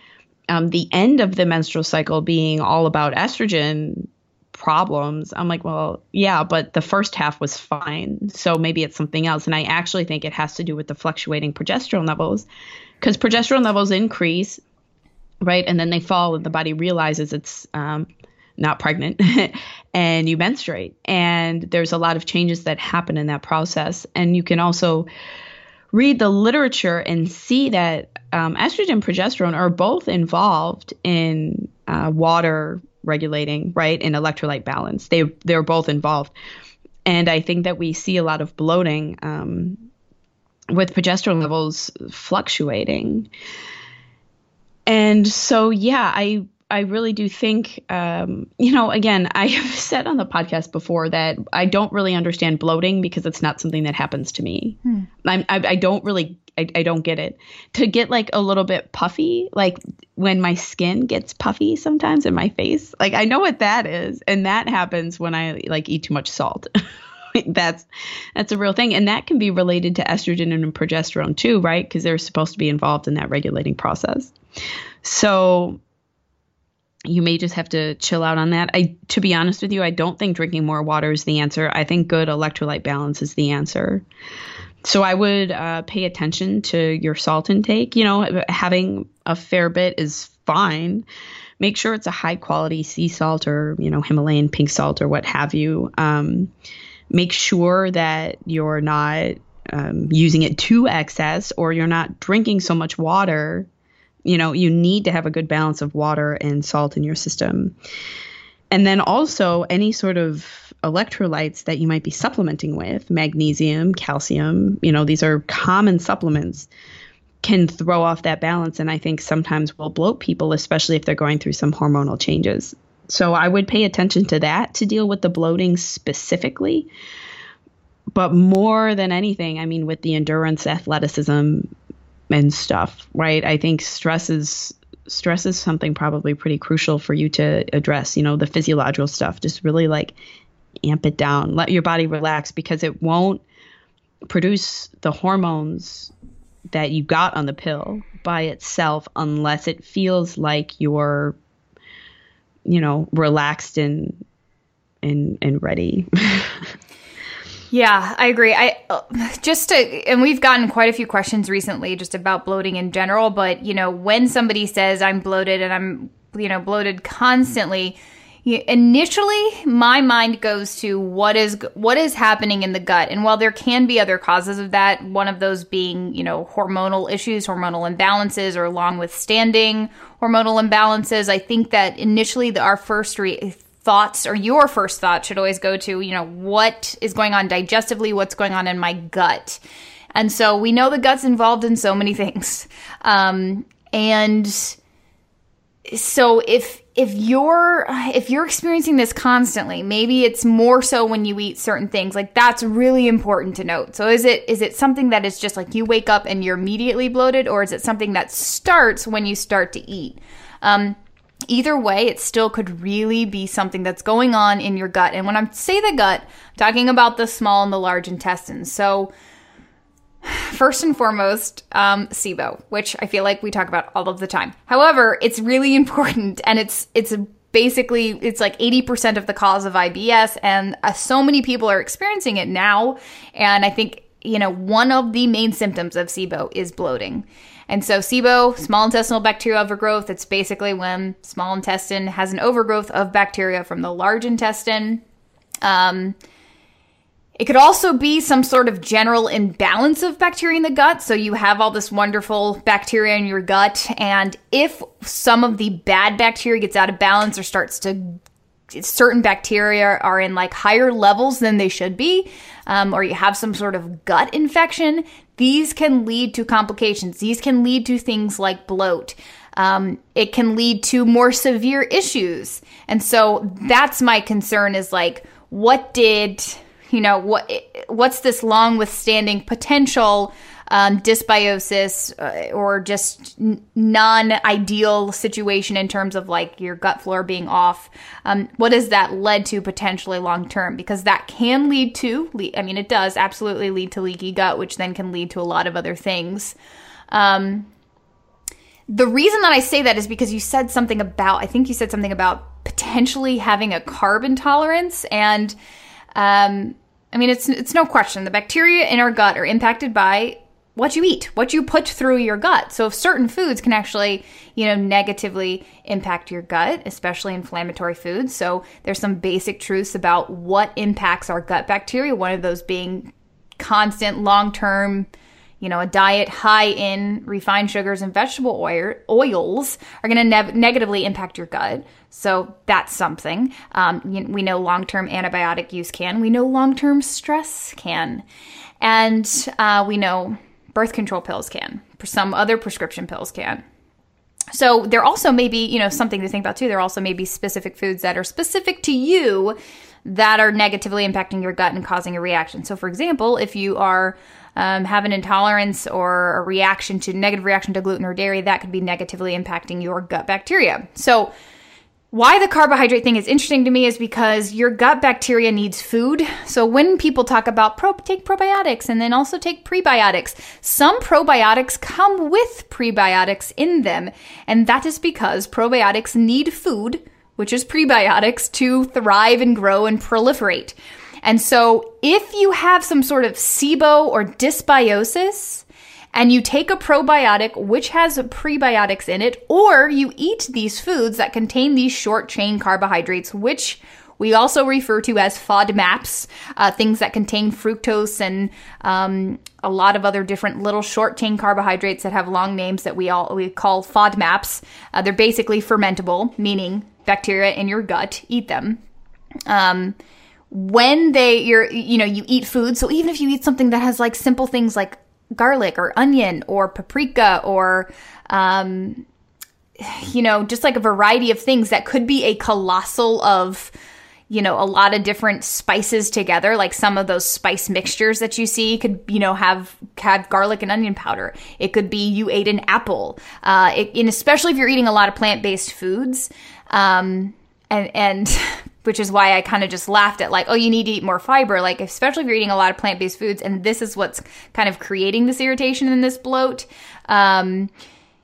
um, the end of the menstrual cycle being all about estrogen, problems. I'm like, well, yeah, but the first half was fine. So maybe it's something else. And I actually think it has to do with the fluctuating progesterone levels because progesterone levels increase, right? And then they fall and the body realizes it's um, not pregnant and you menstruate. And there's a lot of changes that happen in that process. And you can also read the literature and see that um, estrogen and progesterone are both involved in uh, water regulating, right, and electrolyte balance. They they're both involved, and I think that we see a lot of bloating um, with progesterone levels fluctuating. And so, yeah, I I really do think, um, you know, again, I have said on the podcast before that I don't really understand bloating because it's not something that happens to me. Hmm. I, I don't really I, I don't get it. To get like a little bit puffy, like when my skin gets puffy sometimes in my face, like I know what that is, and that happens when I like eat too much salt. that's that's a real thing, and that can be related to estrogen and progesterone too, right? Because they're supposed to be involved in that regulating process. So you may just have to chill out on that. I to be honest with you, I don't think drinking more water is the answer. I think good electrolyte balance is the answer. So I would uh, pay attention to your salt intake. You know, having a fair bit is fine. Make sure it's a high quality sea salt or you know Himalayan pink salt or what have you. Um, make sure that you're not um, using it to excess or you're not drinking so much water. You know, you need to have a good balance of water and salt in your system. And then also any sort of electrolytes that you might be supplementing with, magnesium, calcium, you know, these are common supplements, can throw off that balance. And I think sometimes will bloat people, especially if they're going through some hormonal changes. So I would pay attention to that to deal with the bloating specifically. But more than anything, I mean, with the endurance, athleticism, and stuff, right? I think stress is stress is something probably pretty crucial for you to address. You know, the physiological stuff, just really like amp it down, let your body relax because it won't produce the hormones that you got on the pill by itself unless it feels like you're you know relaxed and and and ready yeah i agree. I just to and we've gotten quite a few questions recently just about bloating in general but you know when somebody says i'm bloated and i'm you know bloated constantly initially my mind goes to what is what is happening in the gut. And while there can be other causes of that one of those being you know hormonal issues hormonal imbalances or long withstanding hormonal imbalances i think that initially the, our first re- thoughts or your first thought should always go to you know what is going on digestively what's going on in my gut. And so we know the gut's involved in so many things. Um, and so if if you're if you're experiencing this constantly maybe it's more so when you eat certain things like that's really important to note. So is it is it something that is just like you wake up and you're immediately bloated or is it something that starts when you start to eat? Um, either way it still could really be something that's going on in your gut and when i say the gut i'm talking about the small and the large intestines so First and foremost, um, SIBO, which I feel like we talk about all of the time. However, it's really important, and it's it's basically it's like 80% of the cause of IBS, and uh, so many people are experiencing it now. And I think you know one of the main symptoms of SIBO is bloating. And so SIBO, small intestinal bacterial overgrowth, it's basically when small intestine has an overgrowth of bacteria from the large intestine. Um, it could also be some sort of general imbalance of bacteria in the gut. So you have all this wonderful bacteria in your gut. And if some of the bad bacteria gets out of balance or starts to, certain bacteria are in like higher levels than they should be, um, or you have some sort of gut infection, these can lead to complications. These can lead to things like bloat. Um, it can lead to more severe issues. And so that's my concern is like, what did you know what what's this long withstanding potential um, dysbiosis uh, or just n- non-ideal situation in terms of like your gut flora being off. Um, what has that led to potentially long term because that can lead to i mean it does absolutely lead to leaky gut which then can lead to a lot of other things. Um, the reason that i say that is because you said something about i think you said something about potentially having a carb intolerance and um, I mean, it's it's no question. The bacteria in our gut are impacted by what you eat, what you put through your gut. So, if certain foods can actually, you know, negatively impact your gut, especially inflammatory foods. So, there's some basic truths about what impacts our gut bacteria. One of those being constant, long term you know, a diet high in refined sugars and vegetable oil, oils are going to ne- negatively impact your gut. So that's something. Um, we know long term antibiotic use can. We know long term stress can. And uh, we know birth control pills can. Some other prescription pills can. So there also may be, you know, something to think about too. There also may be specific foods that are specific to you that are negatively impacting your gut and causing a reaction. So, for example, if you are um, have an intolerance or a reaction to negative reaction to gluten or dairy, that could be negatively impacting your gut bacteria. So, why the carbohydrate thing is interesting to me is because your gut bacteria needs food. So when people talk about pro- take probiotics and then also take prebiotics, some probiotics come with prebiotics in them, and that is because probiotics need food, which is prebiotics, to thrive and grow and proliferate. And so if you have some sort of SIBO or dysbiosis, and you take a probiotic which has prebiotics in it, or you eat these foods that contain these short chain carbohydrates, which we also refer to as FODMAPs, uh, things that contain fructose and um, a lot of other different little short chain carbohydrates that have long names that we all we call FODMAPs. Uh, they're basically fermentable, meaning bacteria in your gut eat them. Um, when they you're you know you eat food so even if you eat something that has like simple things like garlic or onion or paprika or um you know just like a variety of things that could be a colossal of you know a lot of different spices together. Like some of those spice mixtures that you see could you know have have garlic and onion powder. It could be you ate an apple. Uh it, and especially if you're eating a lot of plant-based foods um and and which is why I kind of just laughed at like, oh, you need to eat more fiber. Like, especially if you're eating a lot of plant based foods, and this is what's kind of creating this irritation and this bloat. Um,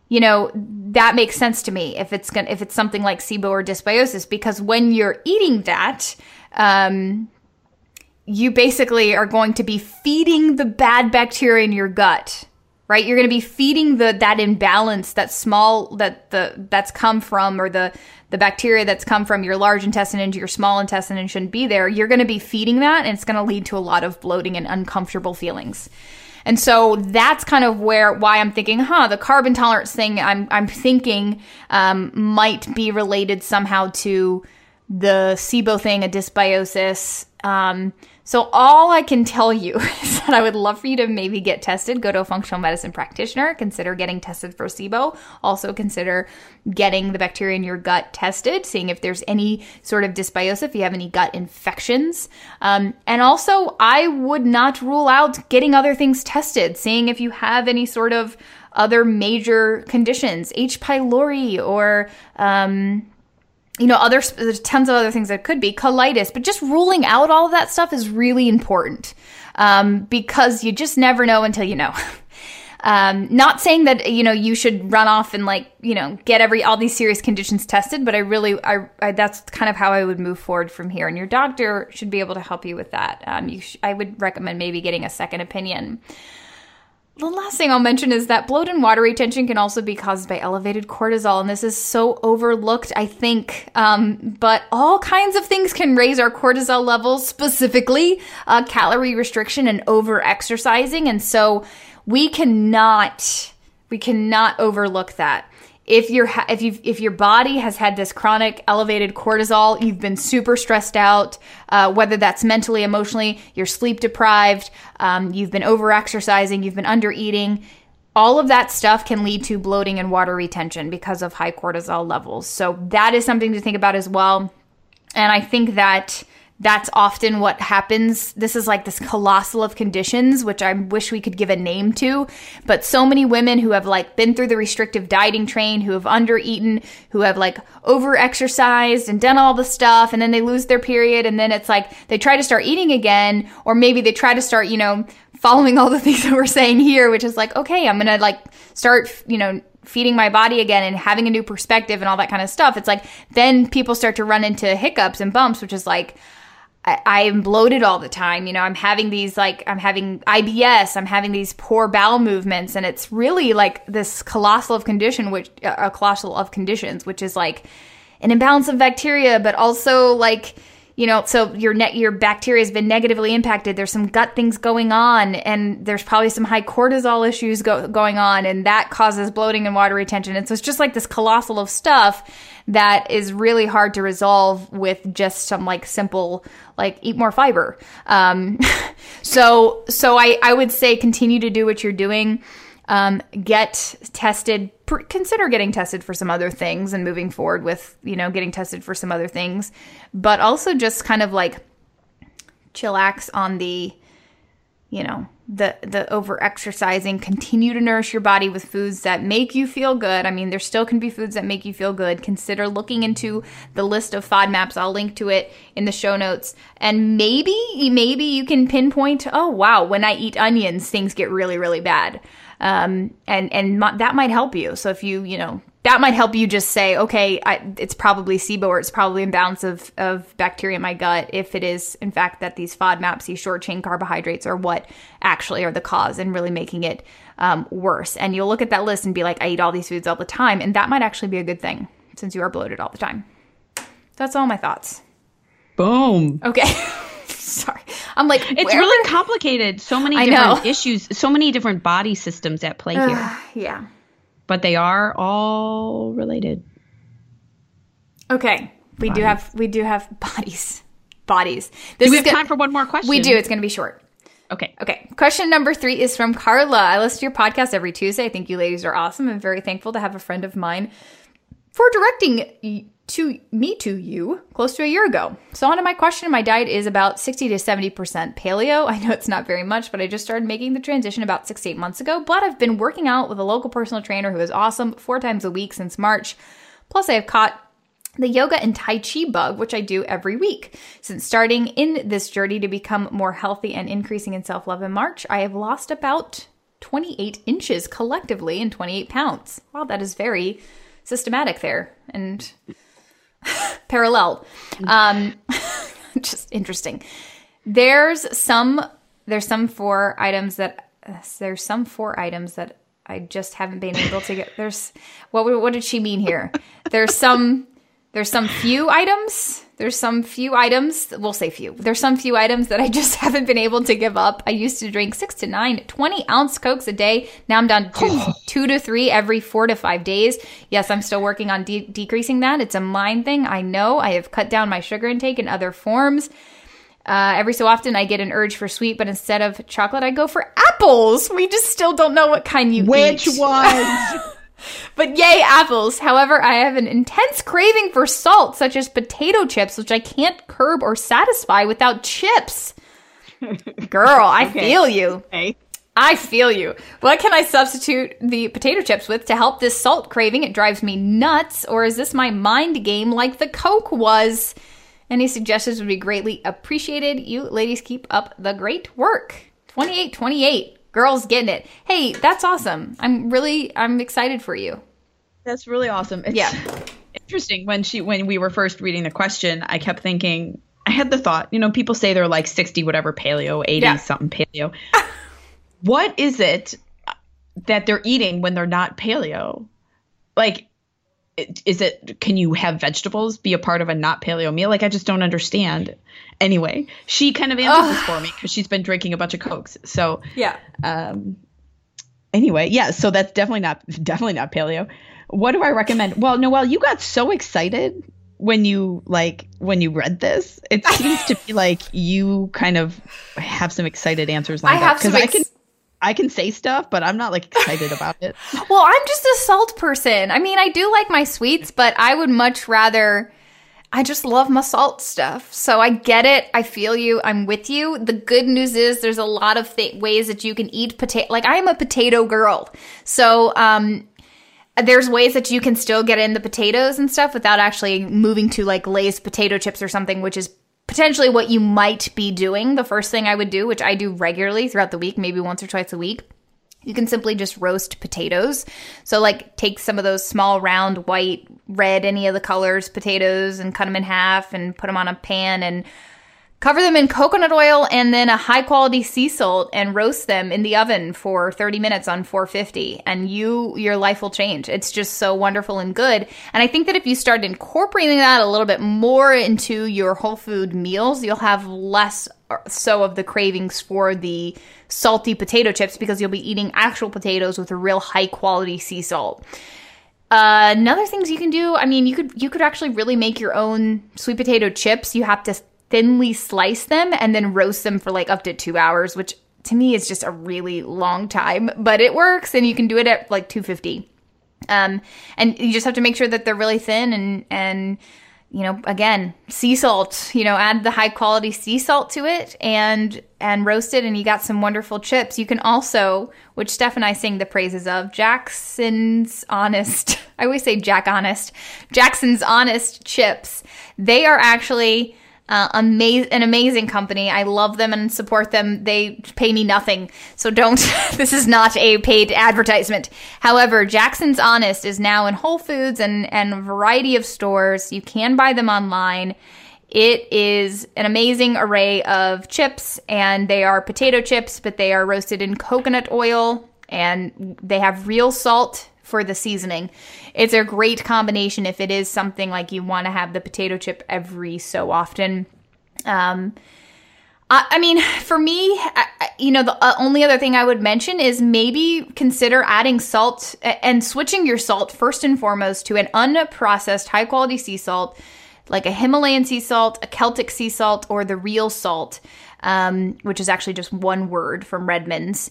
you know that makes sense to me if it's gonna if it's something like SIBO or dysbiosis because when you're eating that, um, you basically are going to be feeding the bad bacteria in your gut right? You're going to be feeding the that imbalance, that small that the that's come from or the the bacteria that's come from your large intestine into your small intestine and shouldn't be there. You're going to be feeding that and it's going to lead to a lot of bloating and uncomfortable feelings. And so that's kind of where why I'm thinking, huh, the carb intolerance thing I'm I'm thinking um, might be related somehow to the SIBO thing, a dysbiosis. Um, so all I can tell you is that I would love for you to maybe get tested. Go to a functional medicine practitioner. Consider getting tested for SIBO. Also consider getting the bacteria in your gut tested, seeing if there's any sort of dysbiosis, if you have any gut infections. Um, and also, I would not rule out getting other things tested, seeing if you have any sort of other major conditions, H. pylori or um, you know, other there's tons of other things that could be colitis, but just ruling out all of that stuff is really important um, because you just never know until you know. Um, not saying that you know you should run off and like you know get every all these serious conditions tested, but I really I, I that's kind of how I would move forward from here. And your doctor should be able to help you with that. Um, you sh- I would recommend maybe getting a second opinion. The last thing I'll mention is that bloat and water retention can also be caused by elevated cortisol, and this is so overlooked, I think. Um, but all kinds of things can raise our cortisol levels, specifically uh, calorie restriction and over exercising, and so we cannot we cannot overlook that if you're if you if your body has had this chronic elevated cortisol you've been super stressed out uh, whether that's mentally emotionally you're sleep deprived um, you've been over exercising you've been under eating all of that stuff can lead to bloating and water retention because of high cortisol levels. So that is something to think about as well. And i think that that's often what happens. This is like this colossal of conditions, which I wish we could give a name to. But so many women who have like been through the restrictive dieting train, who have undereaten, who have like over exercised and done all the stuff, and then they lose their period, and then it's like they try to start eating again, or maybe they try to start, you know, following all the things that we're saying here, which is like, okay, I'm gonna like start, you know, feeding my body again and having a new perspective and all that kind of stuff. It's like then people start to run into hiccups and bumps, which is like, I, am bloated all the time. You know, I'm having these like, I'm having IBS, I'm having these poor bowel movements, and it's really like this colossal of condition, which, uh, a colossal of conditions, which is like an imbalance of bacteria, but also like, you know, so your net, your bacteria has been negatively impacted. There's some gut things going on, and there's probably some high cortisol issues go, going on, and that causes bloating and water retention. And so it's just like this colossal of stuff that is really hard to resolve with just some like simple like eat more fiber. Um, so so I I would say continue to do what you're doing. Um, get tested. Pr- consider getting tested for some other things and moving forward with you know getting tested for some other things, but also just kind of like chillax on the you know the the over exercising continue to nourish your body with foods that make you feel good. I mean there still can be foods that make you feel good. Consider looking into the list of fodmaps. I'll link to it in the show notes. And maybe maybe you can pinpoint oh wow when i eat onions things get really really bad um, and and that might help you so if you you know that might help you just say, okay, I, it's probably SIBO or it's probably imbalance of, of bacteria in my gut if it is, in fact, that these FODMAPs, these short chain carbohydrates, are what actually are the cause and really making it um, worse. And you'll look at that list and be like, I eat all these foods all the time. And that might actually be a good thing since you are bloated all the time. That's all my thoughts. Boom. Okay. Sorry. I'm like, it's really complicated. So many different issues, so many different body systems at play here. yeah but they are all related. Okay, we bodies. do have we do have bodies. Bodies. This do we have time for one more question? We do. It's going to be short. Okay. Okay. Question number three is from Carla. I listen to your podcast every Tuesday. I think you ladies are awesome. I'm very thankful to have a friend of mine for directing to me to you close to a year ago. So on to my question. My diet is about 60 to 70% paleo. I know it's not very much, but I just started making the transition about six to eight months ago. But I've been working out with a local personal trainer who is awesome four times a week since March. Plus, I have caught the yoga and Tai Chi bug, which I do every week. Since starting in this journey to become more healthy and increasing in self love in March, I have lost about 28 inches collectively and 28 pounds. Wow, that is very systematic there. And parallel. Um, just interesting. There's some there's some four items that there's some four items that I just haven't been able to get. There's what? What did she mean here? There's some. There's some few items. There's some few items. We'll say few. There's some few items that I just haven't been able to give up. I used to drink six to nine, 20 ounce cokes a day. Now I'm down to two to three every four to five days. Yes, I'm still working on de- decreasing that. It's a mind thing. I know. I have cut down my sugar intake in other forms. Uh, every so often, I get an urge for sweet, but instead of chocolate, I go for apples. We just still don't know what kind you Which eat. ones? but yay, apples. However, I have an intense craving for salt, such as potato chips, which I can't curb or satisfy without chips. Girl, I Okay. feel you. I feel you. What can I substitute the potato chips with to help this salt craving? It drives me nuts. Or is this my mind game like the Coke was? Any suggestions would be greatly appreciated. You ladies keep up the great work. 2828. Girls getting it. Hey, that's awesome. I'm really I'm excited for you. That's really awesome. It's Yeah. interesting when she when we were first reading the question, I kept thinking I had the thought, you know, people say they're like 60 whatever paleo, 80 Yeah. something paleo. what is it that they're eating when they're not paleo? Like is it can you have vegetables be a part of a not paleo meal? Like I just don't understand. Anyway, she kind of answered this for me because she's been drinking a bunch of cokes. So Yeah. um anyway yeah so that's definitely not definitely not paleo what do i recommend well Noelle you got so excited when you like when you read this it seems to be like you kind of have some excited answers I lined have up some i can i can say stuff but i'm not like excited about it Well, I'm just a salt person. I mean, I do like my sweets, but I would much rather. I just love my salt stuff. So I get it. I feel you. I'm with you. The good news is there's a lot of th- ways that you can eat potato. Like I am a potato girl. So, um, there's ways that you can still get in the potatoes and stuff without actually moving to like Lay's potato chips or something, which is potentially what you might be doing. The first thing I would do, which I do regularly throughout the week, maybe once or twice a week, you can simply just roast potatoes. So, like, take some of those small, round, white, red, any of the colors potatoes and cut them in half and put them on a pan and cover them in coconut oil and then a high quality sea salt and roast them in the oven for 30 minutes on 450 and you your life will change. It's just so wonderful and good. And i think that if you start incorporating that a little bit more into your whole food meals you'll have less so of the cravings for the salty potato chips because you'll be eating actual potatoes with a real high quality sea salt. Uh, another things you can do, I mean, you could you could actually really make your own sweet potato chips. You have to thinly slice them and then roast them for like up to two hours, which to me is just a really long time, but it works, and you can do it at like two fifty. Um, and you just have to make sure that they're really thin and and you know again sea salt you know add the high quality sea salt to it and and roast it and you got some wonderful chips you can also which steph and i sing the praises of jackson's honest i always say jack honest jackson's honest chips they are actually uh, an amazing company. I love them and support them. They pay me nothing, so don't. this is not a paid advertisement. However, Jackson's Honest is now in Whole Foods and and a variety of stores. You can buy them online. It is an amazing array of chips, and they are potato chips, but they are roasted in coconut oil, and they have real salt for the seasoning. It's a great combination if it is something like you want to have the potato chip every so often. Um, I, mean, for me, you know, the uh, only other thing I would mention is maybe consider adding salt and switching your salt first and foremost to an unprocessed, high quality sea salt, like a Himalayan sea salt, a Celtic sea salt, or the real salt, um, which is actually just one word from Redmond's.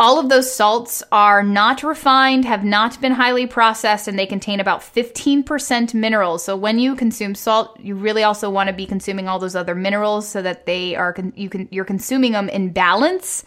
All of those salts are not refined, have not been highly processed, and they contain about 15% minerals. So when you consume salt, you really also want to be consuming all those other minerals so that they are you can you're consuming them in balance.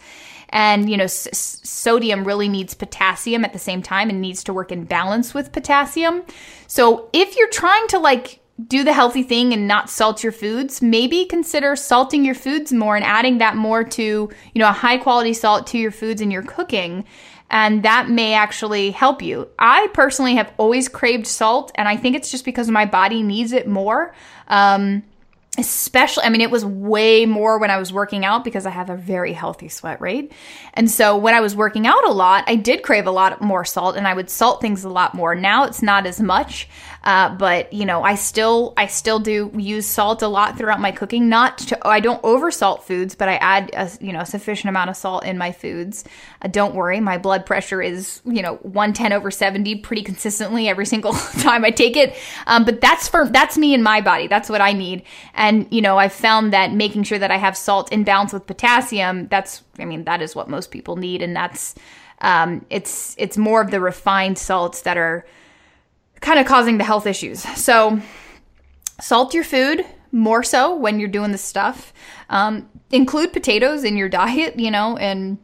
And you know, s- sodium really needs potassium at the same time and needs to work in balance with potassium. So if you're trying to like do the healthy thing and not salt your foods, maybe consider salting your foods more and adding that more to, you know, a high quality salt to your foods in your cooking. And that may actually help you. I personally have always craved salt, and I think it's just because my body needs it more. Um, especially i mean it was way more when i was working out because i have a very healthy sweat rate and so when i was working out a lot i did crave a lot more salt and i would salt things a lot more now it's not as much uh, but you know i still i still do use salt a lot throughout my cooking not to i don't over salt foods but i add a you know sufficient amount of salt in my foods. Uh, don't worry my blood pressure is you know 110 over 70 pretty consistently every single time i take it. Um, but that's for that's me and my body. That's what i need. And, you know, I've found that making sure that I have salt in balance with potassium, that's, I mean, that is what most people need. And that's, um, it's, it's more of the refined salts that are kind of causing the health issues. So salt your food more so when you're doing this stuff. Um, include potatoes in your diet, you know, and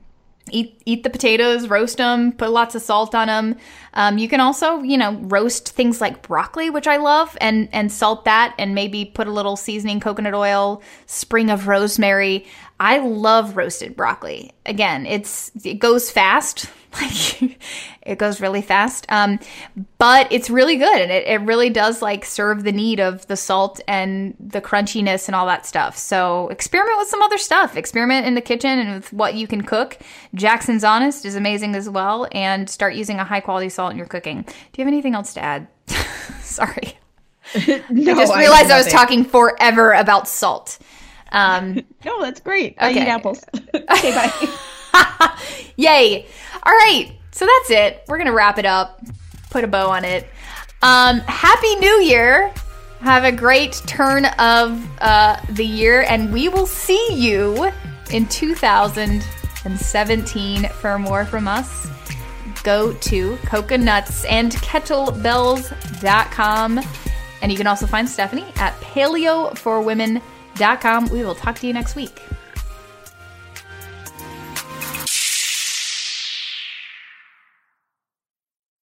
eat eat the potatoes, roast them, put lots of salt on them. Um, you can also, you know, roast things like broccoli, which I love, and and salt that, and maybe put a little seasoning, coconut oil, spring of rosemary. I love roasted broccoli. Again, it's it goes fast. Like it goes really fast. Um, but it's really good and it, it really does like serve the need of the salt and the crunchiness and all that stuff. So experiment with some other stuff. Experiment in the kitchen and with what you can cook. Jackson's Honest is amazing as well. And start using a high quality salt in your cooking. Do you have anything else to add? Sorry. no, I just realized I, I was talking forever about salt. Um, no, that's great. Okay. I eat apples. okay, bye. Yay. All right. So that's it. We're going to wrap it up, put a bow on it. Um, Happy New Year. Have a great turn of uh, the year, and we will see you in 2017 for more from us. Go to coconutsandkettlebells.com. And you can also find Stefani at paleoforwomen.com. We will talk to you next week.